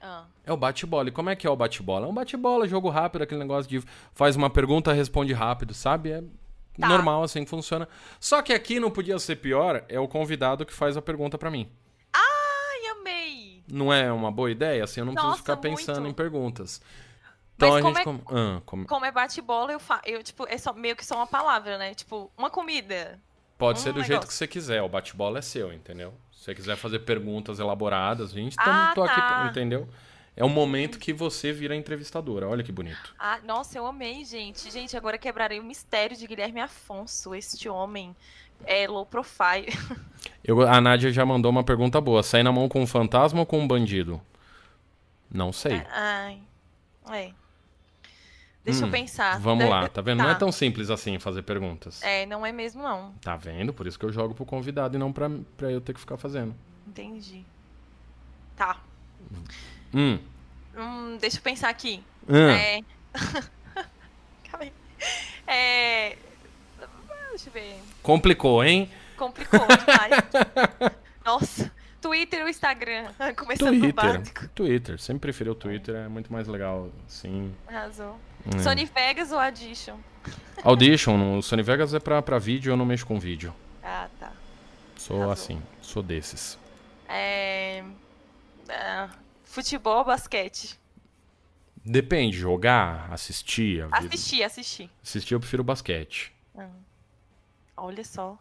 Ah. É o bate-bola. E como é que é o bate-bola? É um bate-bola, jogo rápido, aquele negócio de faz uma pergunta, responde rápido, sabe? É Tá. normal assim que funciona. Só que aqui não podia ser pior, é o convidado que faz a pergunta pra mim. Ai, amei! Não é uma boa ideia? Assim, eu não preciso Nossa, ficar pensando muito. em perguntas. Então Mas a como gente. é- Ah, como- Como é bate-bola, eu, fa... eu tipo, é só, meio que só uma palavra, né? Tipo, uma comida. Pode um ser do jeito negócio. que você quiser. O bate-bola é seu, entendeu? Se você quiser fazer perguntas elaboradas, a gente tá, Ah, tô aqui, tá. pra- entendeu? É o momento que você vira entrevistadora. Olha que bonito. Ah, nossa, eu amei, gente. Gente, agora quebrarei o mistério de Guilherme Afonso, este homem é low profile. Eu, a Nádia já mandou uma pergunta boa. Sair na mão com um fantasma ou com um bandido? Não sei. Ai, é. Deixa Hum, eu pensar. Vamos Deve- lá, tá vendo? Não é tão simples assim fazer perguntas. É, não é mesmo, não. Tá vendo? Por isso que eu jogo pro convidado e não pra, pra eu ter que ficar fazendo. Entendi. Tá. Hum. Hum, deixa eu pensar aqui. Ah, É. Calma aí. É. Deixa eu ver. Complicou, hein? Complicou demais. Nossa. Twitter ou Instagram? Começando Twitter. básico. Twitter. Sempre preferi o Twitter, é muito mais legal, assim. Arrasou. É. Sony Vegas ou Audition? Audition, no Sony Vegas é pra, pra vídeo, eu não mexo com vídeo. Ah, tá. Sou Arrasou. assim, sou desses. É... ah, futebol ou basquete? Depende, jogar, assistir. a vida- Assisti, assisti. Assistir eu prefiro basquete. Olha só.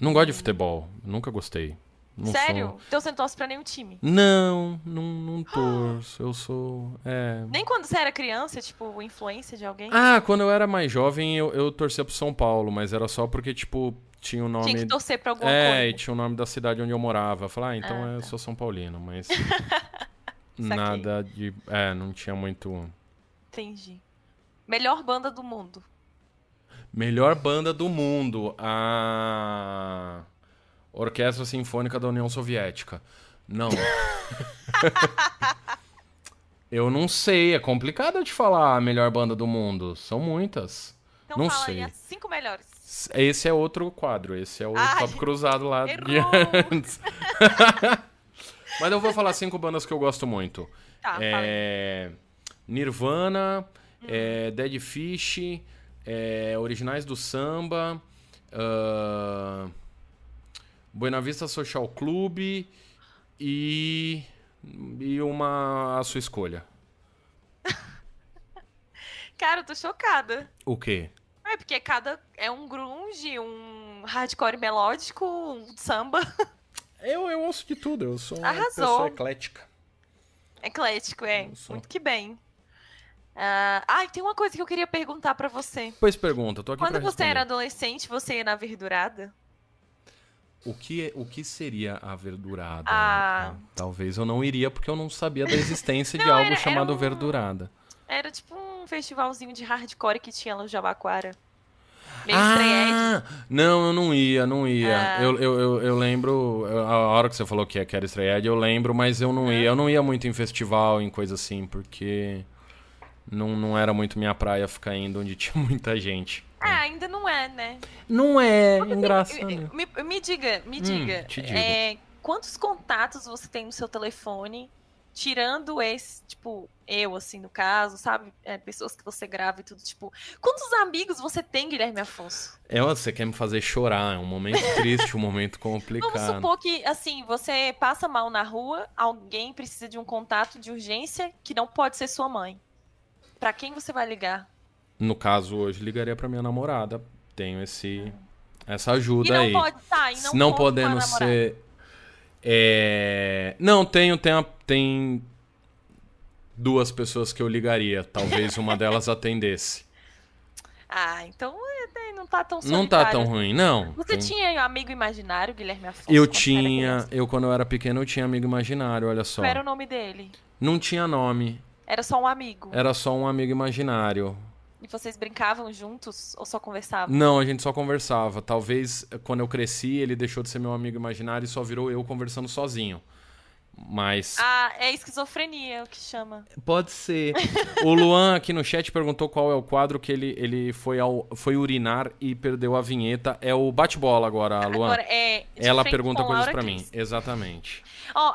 Não gosto de futebol, nunca gostei. Não Sério? sou- Então você não torce pra nenhum time? Não, não, não torço. Eu sou. É. Nem quando você era criança, tipo, influência de alguém? Ah, quando eu era mais jovem, eu, eu torcia pro São Paulo, mas era só porque, tipo, tinha o nome. Tinha que torcer pra alguma É, e coisa. tinha o nome da cidade onde eu morava. Eu falei, ah, então Ah, eu tá. sou São Paulino, mas. nada de. É, não tinha muito. Entendi. Melhor banda do mundo. Melhor banda do mundo. A. Orquestra Sinfônica da União Soviética. Não. eu não sei, é complicado de falar a melhor banda do mundo. São muitas. Então Não fala sei. aí as cinco melhores. Esse é outro quadro, esse é o Ai, top cruzado lá de errou. antes. Mas eu vou falar cinco bandas que eu gosto muito. Tá, é... Nirvana, é... Dead Fish, é... Originais do Samba, ah, Buena Vista Social Club e e uma a sua escolha. Cara, eu tô chocada. O quê? É porque cada é um grunge, um hardcore melódico, um samba Eu, eu ouço de tudo, eu sou uma Arrasou. pessoa eclética. eclético, é. Muito que bem. Ah, ah, tem uma coisa que eu queria perguntar pra você. Pois pergunta, tô aqui Quando pra você responder. era adolescente, você ia na verdurada? O que, é- o que seria a verdurada? Ah. Talvez eu não iria porque eu não sabia da existência de Não, algo era- era chamado um- verdurada. Era tipo um festivalzinho de hardcore que tinha lá no Jabaquara. Meio. Ah, não, eu não ia, não ia. Ah. Eu, eu, eu, eu lembro, a hora que você falou que, que era estreia, eu lembro, mas eu não ia. Eu não ia muito em festival, em coisa assim, porque não, não era muito minha praia ficar indo onde tinha muita gente. Ah, ainda não é, né? Não é, Porque tem- engraçado. Me, me diga, me Hum, diga. é, quantos contatos você tem no seu telefone, tirando esse, tipo, eu, assim, no caso, sabe? É, pessoas que você grava e tudo, tipo. Quantos amigos você tem, Guilherme Afonso? É, você quer me fazer chorar, é um momento triste, um momento complicado. Vamos supor que, assim, você passa mal na rua, alguém precisa de um contato de urgência que não pode ser sua mãe. Pra quem você vai ligar? No caso, hoje, ligaria pra minha namorada. Tenho esse, essa E ajuda não aí. pode, tá, e não, não namorada. ser. É, Não, tenho, tenho, tem duas pessoas que eu ligaria. Talvez uma delas atendesse. Ah, então é, não tá tão Não tá tão solitário. ruim, não. Você Tem- tinha um amigo imaginário, Guilherme Afonso? Eu tinha. Eu, quando eu era pequeno, eu tinha amigo imaginário, olha só. Qual era o nome dele? Não tinha nome. Era só um amigo. Era só um amigo imaginário. E vocês brincavam juntos ou só conversavam? Não, a gente só conversava. Talvez quando eu cresci, ele deixou de ser meu amigo imaginário e só virou eu conversando sozinho. Mas. Ah, é esquizofrenia o que chama. Pode ser. o Luan aqui no chat perguntou qual é o quadro que ele, ele foi, ao, foi urinar e perdeu a vinheta. É o bate-bola agora, Luan. Agora, é. Ela pergunta coisas para mim. Exatamente. Ó,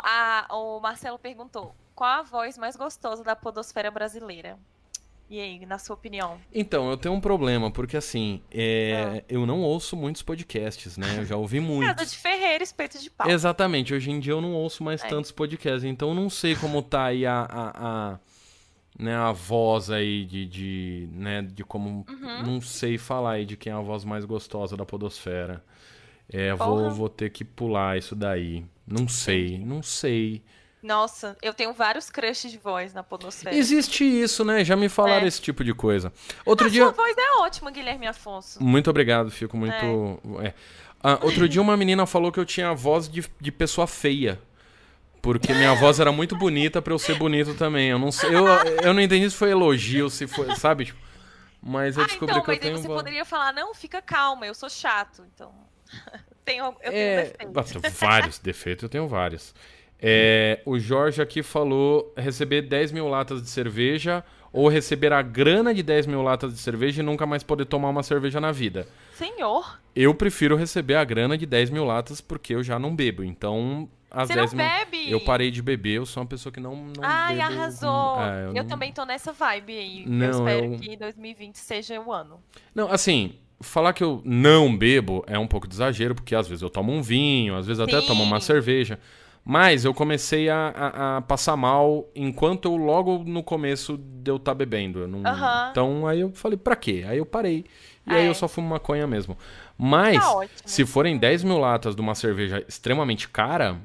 oh, o Marcelo perguntou: qual a voz mais gostosa da podosfera brasileira? E aí, na sua opinião? Então, eu tenho um problema, porque assim, é, ah. eu não ouço muitos podcasts, né? Eu já ouvi muitos. Casa de Ferreira, espeto de pau. Exatamente, hoje em dia eu não ouço mais é. tantos podcasts, então eu não sei como tá aí a, a, a né, a voz aí de, de, né, de como, uhum. não sei falar aí de quem é a voz mais gostosa da podosfera. É, vou, vou ter que pular isso daí. Não sei, não sei. Nossa, eu tenho vários crushes de voz na podosfera. Existe isso, né? Já me falaram é. esse tipo de coisa. Outro a dia. Sua voz é ótima, Guilherme Afonso. Muito obrigado, fico muito. É. É. Ah, outro dia uma menina falou que eu tinha a voz de, de pessoa feia. Porque minha voz era muito bonita para eu ser bonito também. Eu não sei, eu, eu não entendi se foi elogio, se foi, sabe? Tipo, mas eu ah, descobri então, que eu tenho. Mas aí você poderia falar, não, fica calma, eu sou chato, então. tenho, eu tenho é... defeitos. Vários defeitos, eu tenho vários. É, o Jorge aqui falou receber 10 mil latas de cerveja ou receber a grana de 10 mil latas de cerveja e nunca mais poder tomar uma cerveja na vida. Senhor! Eu prefiro receber a grana de 10 mil latas porque eu já não bebo. Então, às Você 10 não mil... bebe? Eu parei de beber, eu sou uma pessoa que não, não Ai, bebo... arrasou! É, eu, eu não... também tô nessa vibe aí. Não, eu espero eu... que 2020 seja o ano. Não, assim, falar que eu não bebo é um pouco de exagero, porque às vezes eu tomo um vinho, às vezes Sim. até tomo uma cerveja. Mas eu comecei a, a, a, passar mal enquanto eu logo no começo de eu estar tá bebendo. Não... Uhum. Então aí eu falei, pra quê? Aí eu parei. E é. aí eu só fumo maconha mesmo. Mas, tá se forem 10 mil latas de uma cerveja extremamente cara,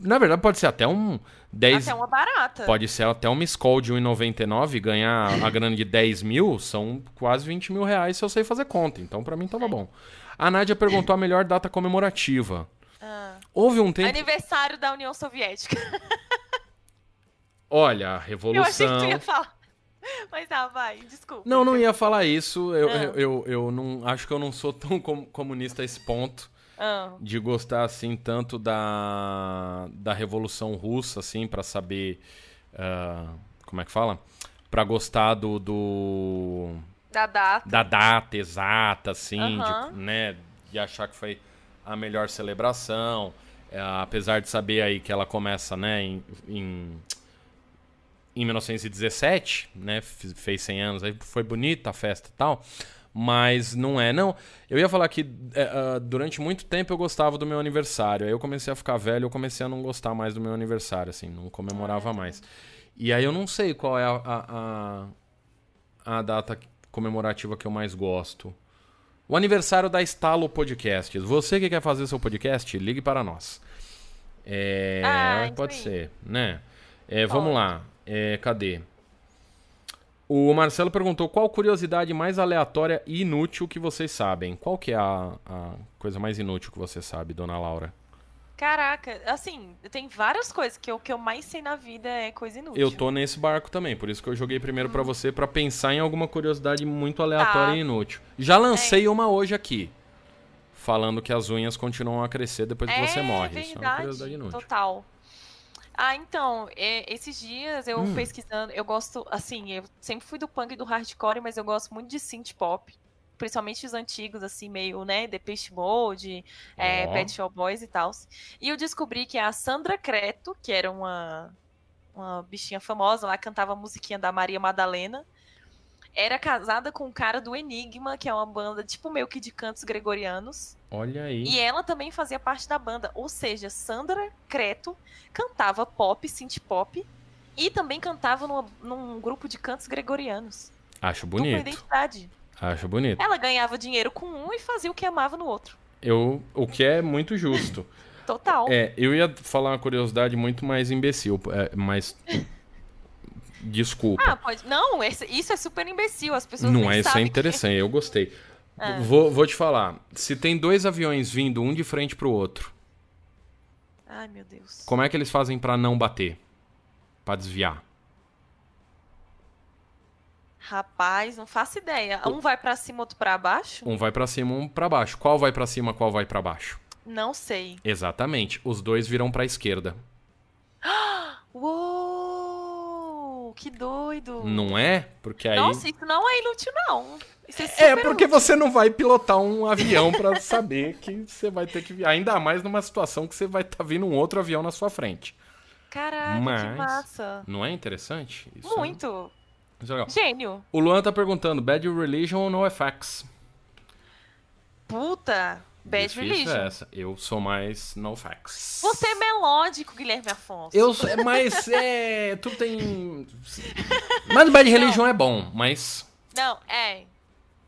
na verdade pode ser até um 10... Até uma barata. Pode ser até uma Skol de 1,99 ganhar a grana de 10 mil, são quase 20 mil reais se eu sei fazer conta. Então para mim tava é. bom. A Nádia perguntou a melhor data comemorativa. Ah. Houve um tempo. Aniversário da União Soviética. Olha, a revolução. Eu achei que tu ia falar. Mas ah, vai, desculpa. Não, não ia falar isso. Eu, ah. eu, eu, eu, não acho que eu não sou tão comunista a esse ponto. Ah. De gostar assim tanto da, da Revolução Russa, assim, para saber. Uh, como é que fala? Para gostar do, do. Da data. Da data exata, assim, de, né? De achar que foi a melhor celebração. É, apesar de saber aí que ela começa, né, em, em, em 1917, né, fez 100 anos, aí foi bonita a festa e tal, mas não é, não. Eu ia falar que é, uh, durante muito tempo eu gostava do meu aniversário, aí eu comecei a ficar velho, eu comecei a não gostar mais do meu aniversário, assim, não comemorava mais. E aí eu não sei qual é a, a, a, a data comemorativa que eu mais gosto. O aniversário da Estalo Podcasts. Você que quer fazer seu podcast, ligue para nós. É, ah, pode ser, né? É, vamos lá. É, cadê? O Marcelo perguntou qual curiosidade mais aleatória e inútil que vocês sabem. Qual que é a, a coisa mais inútil que você sabe, dona Laura? Caraca, assim, tem várias coisas que o que eu mais sei na vida é coisa inútil. Eu tô nesse barco também, por isso que eu joguei primeiro hum. para você para pensar em alguma curiosidade muito aleatória tá. e inútil. Já lancei é. uma hoje aqui, falando que as unhas continuam a crescer depois que é, você morre. Verdade, isso é uma curiosidade inútil. Total. Ah, então, é, esses dias eu hum. pesquisando, eu gosto, assim, eu sempre fui do punk e do hardcore, mas eu gosto muito de synth pop principalmente os antigos, assim, meio, né, Depeche Mode, oh. é, Pet Shop Boys e tal. E eu descobri que a Sandra Creto, que era uma, uma bichinha famosa lá, cantava a musiquinha da Maria Madalena, era casada com um cara do Enigma, que é uma banda tipo meio que de cantos gregorianos. Olha aí. E ela também fazia parte da banda. Ou seja, Sandra Creto cantava pop, synth pop, e também cantava numa, num grupo de cantos gregorianos. Acho bonito. Dupla identidade. Acho bonito. Ela ganhava dinheiro com um e fazia o que amava no outro. Eu, o que é muito justo. Total. É, eu ia falar uma curiosidade muito mais imbecil, é, mas desculpa. Ah, pode. Não, isso é super imbecil. As pessoas não é, isso é interessante. Que... Eu gostei. Ah. Vou, vou te falar. Se tem dois aviões vindo um de frente pro outro. Ai, meu Deus. Como é que eles fazem para não bater? Para desviar? Rapaz, não faço ideia. Um vai pra cima, outro pra baixo? Um vai pra cima, um pra baixo. Qual vai pra cima, qual vai pra baixo? Não sei. Exatamente. Os dois viram pra esquerda. Uou! Que doido! Não é? Porque aí. Nossa, isso não é inútil, não. Isso é, É, porque útil. você não vai pilotar um avião pra saber que você vai ter que Ainda mais numa situação que você vai estar vindo um outro avião na sua frente. Caraca, Mas- que massa. Não é interessante? Isso é- Muito. Isso é legal. Gênio. O Luan tá perguntando: Bad Religion ou NoFX? Puta. Bad Difícil Religion. é essa. Eu sou mais NoFX. Você é melódico, Guilherme Afonso. Eu sou, mas é. Tudo tem. Mas o Bad Religion é bom, mas. Não, é.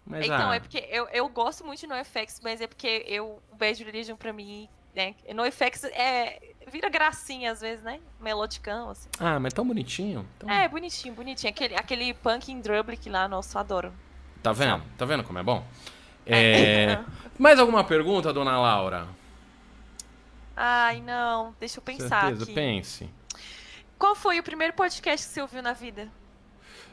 mas então, ah, é porque eu, eu gosto muito de NoFX, mas é porque eu, o Bad Religion pra mim, né? NoFX é. Vira gracinha às vezes, né? Melodicão, assim. ah, mas tão bonitinho. Tão- É, bonitinho, bonitinho. Aquele, aquele punk in Drublic lá, nossa, eu adoro. Tá vendo? Tá vendo como é bom? É... Mais alguma pergunta, dona Laura? Ai, não. Deixa eu pensar Certeza, aqui. pense. Qual foi o primeiro podcast que você ouviu na vida?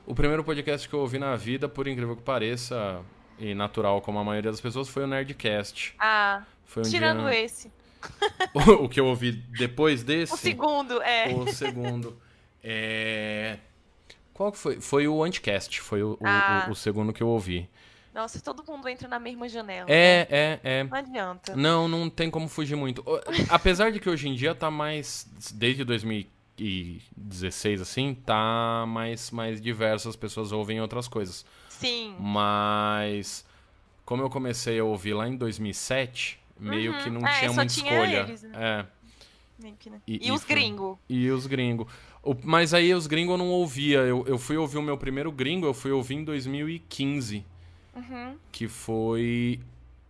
O primeiro podcast que eu ouvi na vida, por incrível que pareça, e natural como a maioria das pessoas, foi o Nerdcast. Ah, Foi um tirando dia... esse. o que eu ouvi depois desse. O segundo, é. O segundo. É... Qual que foi? Foi o Anticast, foi o, o- Ah. o- o segundo que eu ouvi. Nossa, todo mundo entra na mesma janela. É, é, é. Não adianta. Não, não tem como fugir muito. O- Apesar de que hoje em dia tá mais. Desde 2016, assim, tá mais, mais diverso, as pessoas ouvem outras coisas. Sim. Mas. Como eu comecei a ouvir lá em 2007, meio Uhum. que não É, tinha muita tinha escolha. eles, né? É. Né? E- E, os gringos? E os gringos. Mas aí os gringos eu não ouvia. Eu, eu fui ouvir o meu primeiro gringo, eu fui ouvir em 2015. Uhum. Que foi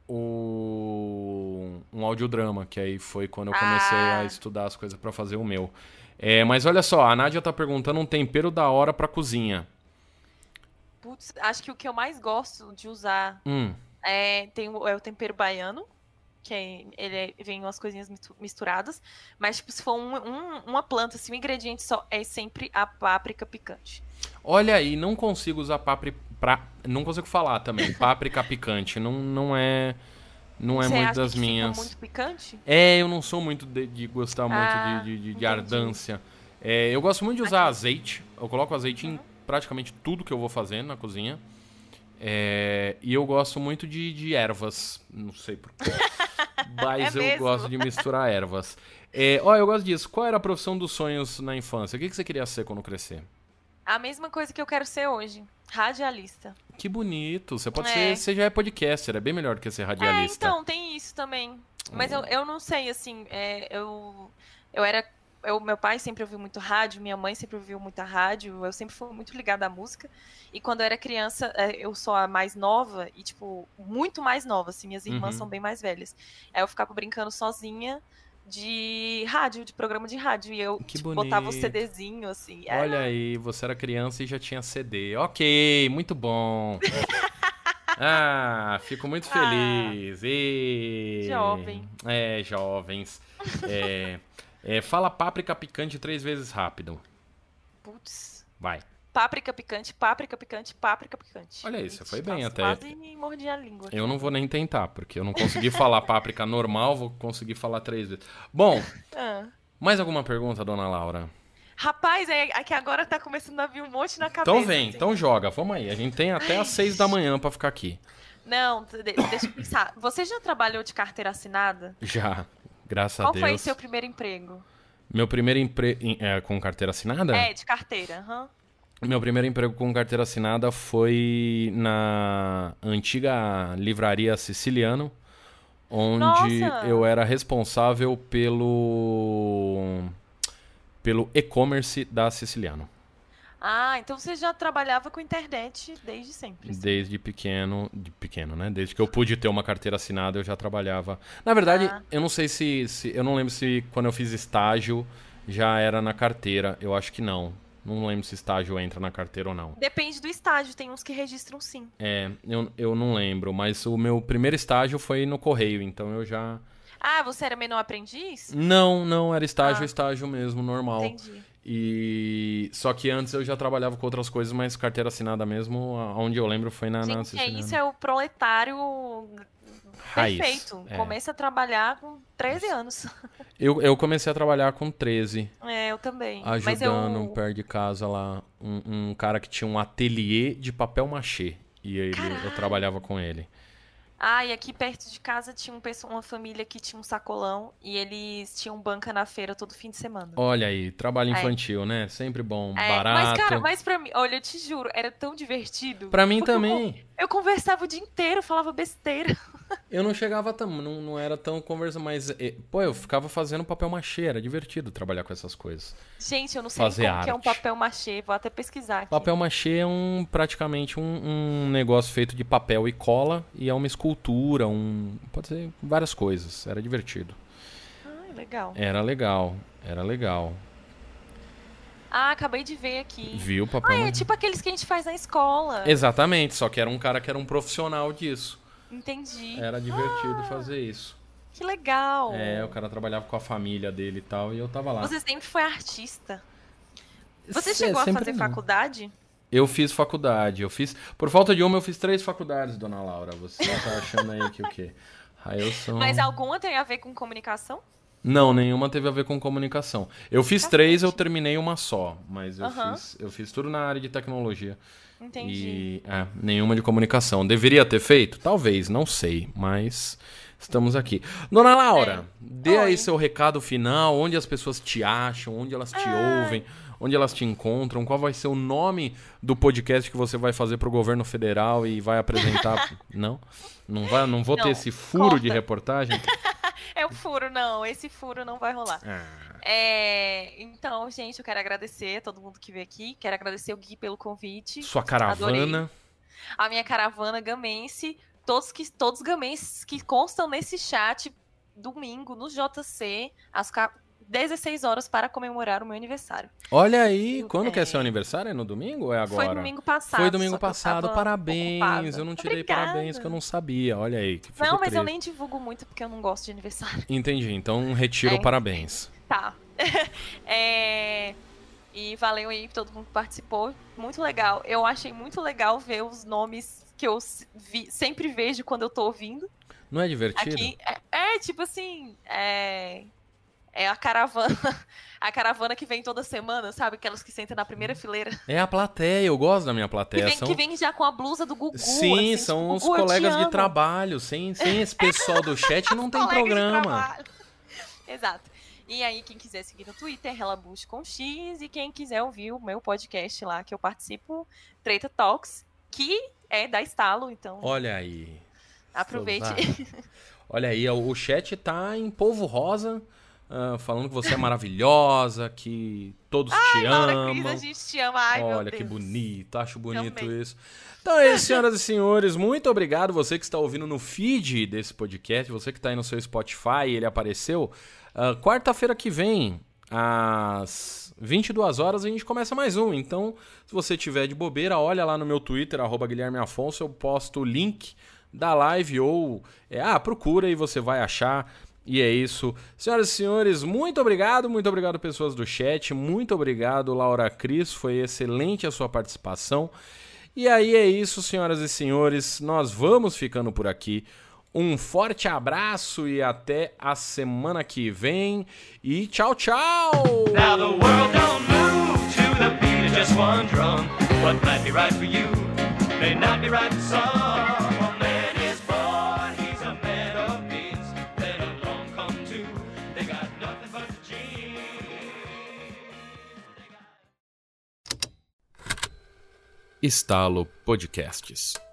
o... um audiodrama, que aí foi quando eu comecei Ah. a estudar as coisas pra fazer o meu. É, mas olha só, a Nádia tá perguntando um tempero da hora pra cozinha. Putz, acho que o que eu mais gosto de usar Hum, é, tem é o tempero baiano, que é- ele é- vem umas coisinhas mistu- misturadas. Mas, tipo, se for um- um- uma planta, assim, um ingrediente só, é sempre a páprica picante. olha aí, não consigo usar páprica pra... Não consigo falar também. Páprica picante. Não, não é... Não é Você muito das minhas. Fica muito picante? É, eu não sou muito de, de gostar muito Ah, de, de, de entendi. ardância. É, eu gosto muito de usar azeite. Eu coloco azeite Uhum. em praticamente tudo que eu vou fazendo na cozinha. É, e eu gosto muito de, de ervas. Não sei porquê. Mas É eu mesmo? gosto de misturar ervas. É, ó, eu gosto disso. Qual era a profissão dos sonhos na infância? O que, que você queria ser quando crescer? A mesma coisa que eu quero ser hoje. Radialista. Que bonito. Você pode É. ser. Você já é podcaster, é bem melhor do que ser É, radialista. então, tem isso também. Mas eu, eu não sei, assim, é, eu, eu era. Eu, meu pai sempre ouviu muito rádio, minha mãe sempre ouviu muita rádio, eu sempre fui muito ligada à música. E quando eu era criança, é, eu sou a mais nova, e, tipo, muito mais nova, assim, minhas irmãs Uhum. são bem mais velhas. Aí eu ficava brincando sozinha de rádio, de programa de rádio. E eu tipo, botava o bonito. CDzinho, assim. era- Olha aí, você era criança e já tinha CD. Ok, muito bom. ah, fico muito Ah, feliz. E... jovem. É, jovens. É, é, fala páprica picante três vezes rápido. Putz. Vai. Páprica picante, páprica picante, páprica picante. Olha isso, foi bem até. Quase mordi a língua. Eu não vou nem tentar, porque eu não consegui falar páprica normal, vou conseguir falar três vezes. Bom, Ah. mais alguma pergunta, dona Laura? Rapaz, é, é que agora tá começando a vir um monte na cabeça. Então vem, assim. então joga, vamos aí. A gente tem até às seis da manhã pra ficar aqui. Não, de- deixa eu pensar. Você já trabalhou de carteira assinada? Já, graças Qual a Deus. foi o seu primeiro emprego? Meu primeiro emprego com carteira assinada? É, de carteira. aham. Meu primeiro emprego com carteira assinada foi na antiga livraria Siciliano, onde Nossa! eu era responsável pelo pelo e-commerce da Siciliano. Ah, então você já trabalhava com internet desde sempre. assim. Desde pequeno, de pequeno, né? Desde que eu pude ter uma carteira assinada, eu já trabalhava. Na verdade, Ah. eu não sei se, se eu não lembro se quando eu fiz estágio já era na carteira. Eu acho que não. Não lembro se estágio entra na carteira ou não. Depende do estágio, tem uns que registram sim. É, eu, eu não lembro, mas o meu primeiro estágio foi no correio, então eu já. Ah, você era menor aprendiz? Não, não, era estágio, Ah. estágio mesmo, normal. Entendi. E só que antes eu já trabalhava com outras coisas, mas carteira assinada mesmo, onde eu lembro foi na, na é isso é o proletário Raiz. Perfeito. É. Começa a trabalhar com 13 anos. Eu, eu comecei a trabalhar com 13. É, eu também. Ajudando eu... perto de casa lá um, um, cara que tinha um ateliê de papel machê. E ele, eu trabalhava com ele. Ah, e aqui perto de casa tinha um, uma família que tinha um sacolão e eles tinham banca na feira todo fim de semana. Olha aí, trabalho é. infantil, é. né? Sempre bom, é, barato. Mas, cara, mas pra mim, olha, eu te juro, era tão divertido. Pra mim também. Eu, conversava o dia inteiro, falava besteira. Eu não chegava tão, não, não era tão conversa, mas, eh, pô, eu ficava fazendo papel machê, era divertido trabalhar com essas coisas. Gente, eu não sei Fazer como que é um papel machê, vou até pesquisar aqui. Papel machê é um, praticamente um, um negócio feito de papel e cola e é uma escultura, um, pode ser várias coisas, era divertido. Ah, legal. Era legal, era legal. Ah, acabei de ver aqui. Viu, papel? Ah, é tipo aqueles que a gente faz na escola. Exatamente, só que era um cara que era um profissional disso. Entendi. Era divertido ah, fazer isso. Que legal. É, o cara trabalhava com a família dele e tal, e eu tava lá. Você sempre foi artista. Você chegou a fazer não. faculdade? Eu fiz faculdade. Eu fiz. Por falta de uma, eu fiz três faculdades, dona Laura. Você tá achando aí que o quê? Railson... Mas alguma tem a ver com comunicação? Não, nenhuma teve a ver com comunicação. Eu fiz tá três, eu terminei uma só, mas eu, uhum. fiz, eu fiz tudo na área de tecnologia. Entendi. E é, nenhuma de comunicação. Deveria ter feito? Talvez, não sei, mas estamos aqui. Dona Laura, é. dê Oi. aí seu recado final, onde as pessoas te acham, onde elas te ah. ouvem, onde elas te encontram, qual vai ser o nome do podcast que você vai fazer para o governo federal e vai apresentar. não? Não, vai, não vou não, ter esse furo corta. de reportagem? é o furo, não. Esse furo não vai rolar. Ah. É, então, gente, eu quero agradecer a todo mundo que veio aqui. Quero agradecer o Gui pelo convite. Sua caravana. Adorei. A minha caravana gamense. Todos que todos gamenses que constam nesse chat domingo no JC, às 16 horas para comemorar o meu aniversário. Olha aí, quando é... que é seu aniversário? É no domingo ou é agora? Foi domingo passado. Foi domingo passado, parabéns. Ocupada. Eu não tirei Obrigada. parabéns que eu não sabia. Olha aí. não, mas triste. eu nem divulgo muito porque eu não gosto de aniversário. Entendi, então retiro é. parabéns. Tá. é... E valeu aí todo mundo que participou. Muito legal. Eu achei muito legal ver os nomes que eu vi, sempre vejo quando eu tô ouvindo. Não é divertido? Aqui, é, é, tipo assim, é, é a caravana, a caravana que vem toda semana, sabe? Aquelas que sentam na primeira fileira. É a plateia, eu gosto da minha plateia. Que vem, são... que vem já com a blusa do Gugu. Sim, assim, são tipo, os colegas de trabalho. Sem, sem esse pessoal do chat não tem programa. Exato. E aí, quem quiser seguir no Twitter, Relabush com X. E quem quiser ouvir o meu podcast lá, que eu participo, Treta Talks, que é da Estalo, então. Olha aí. Aproveite. Olha aí, o chat tá em polvo rosa. Uh, falando que você é maravilhosa, que todos Ai, te Laura amam. Cris, a gente te ama. Ai, Olha que bonito, acho bonito Também. isso. Então é isso, senhoras e senhores. Muito obrigado você que está ouvindo no feed desse podcast, você que está aí no seu Spotify, ele apareceu. Uh, Quarta-feira que vem, às 22 horas, a gente começa mais um. Então, se você tiver de bobeira, olha lá no meu Twitter, arroba Guilherme Afonso, eu posto o link da live ou é, ah, procura e você vai achar. E é isso. Senhoras e senhores, muito obrigado, muito obrigado pessoas do chat, muito obrigado Laura Cris, foi excelente a sua participação. E aí é isso, senhoras e senhores, nós vamos ficando por aqui. Um forte abraço e até a semana que vem. E tchau, tchau! May not be right for some. Estalo Podcasts.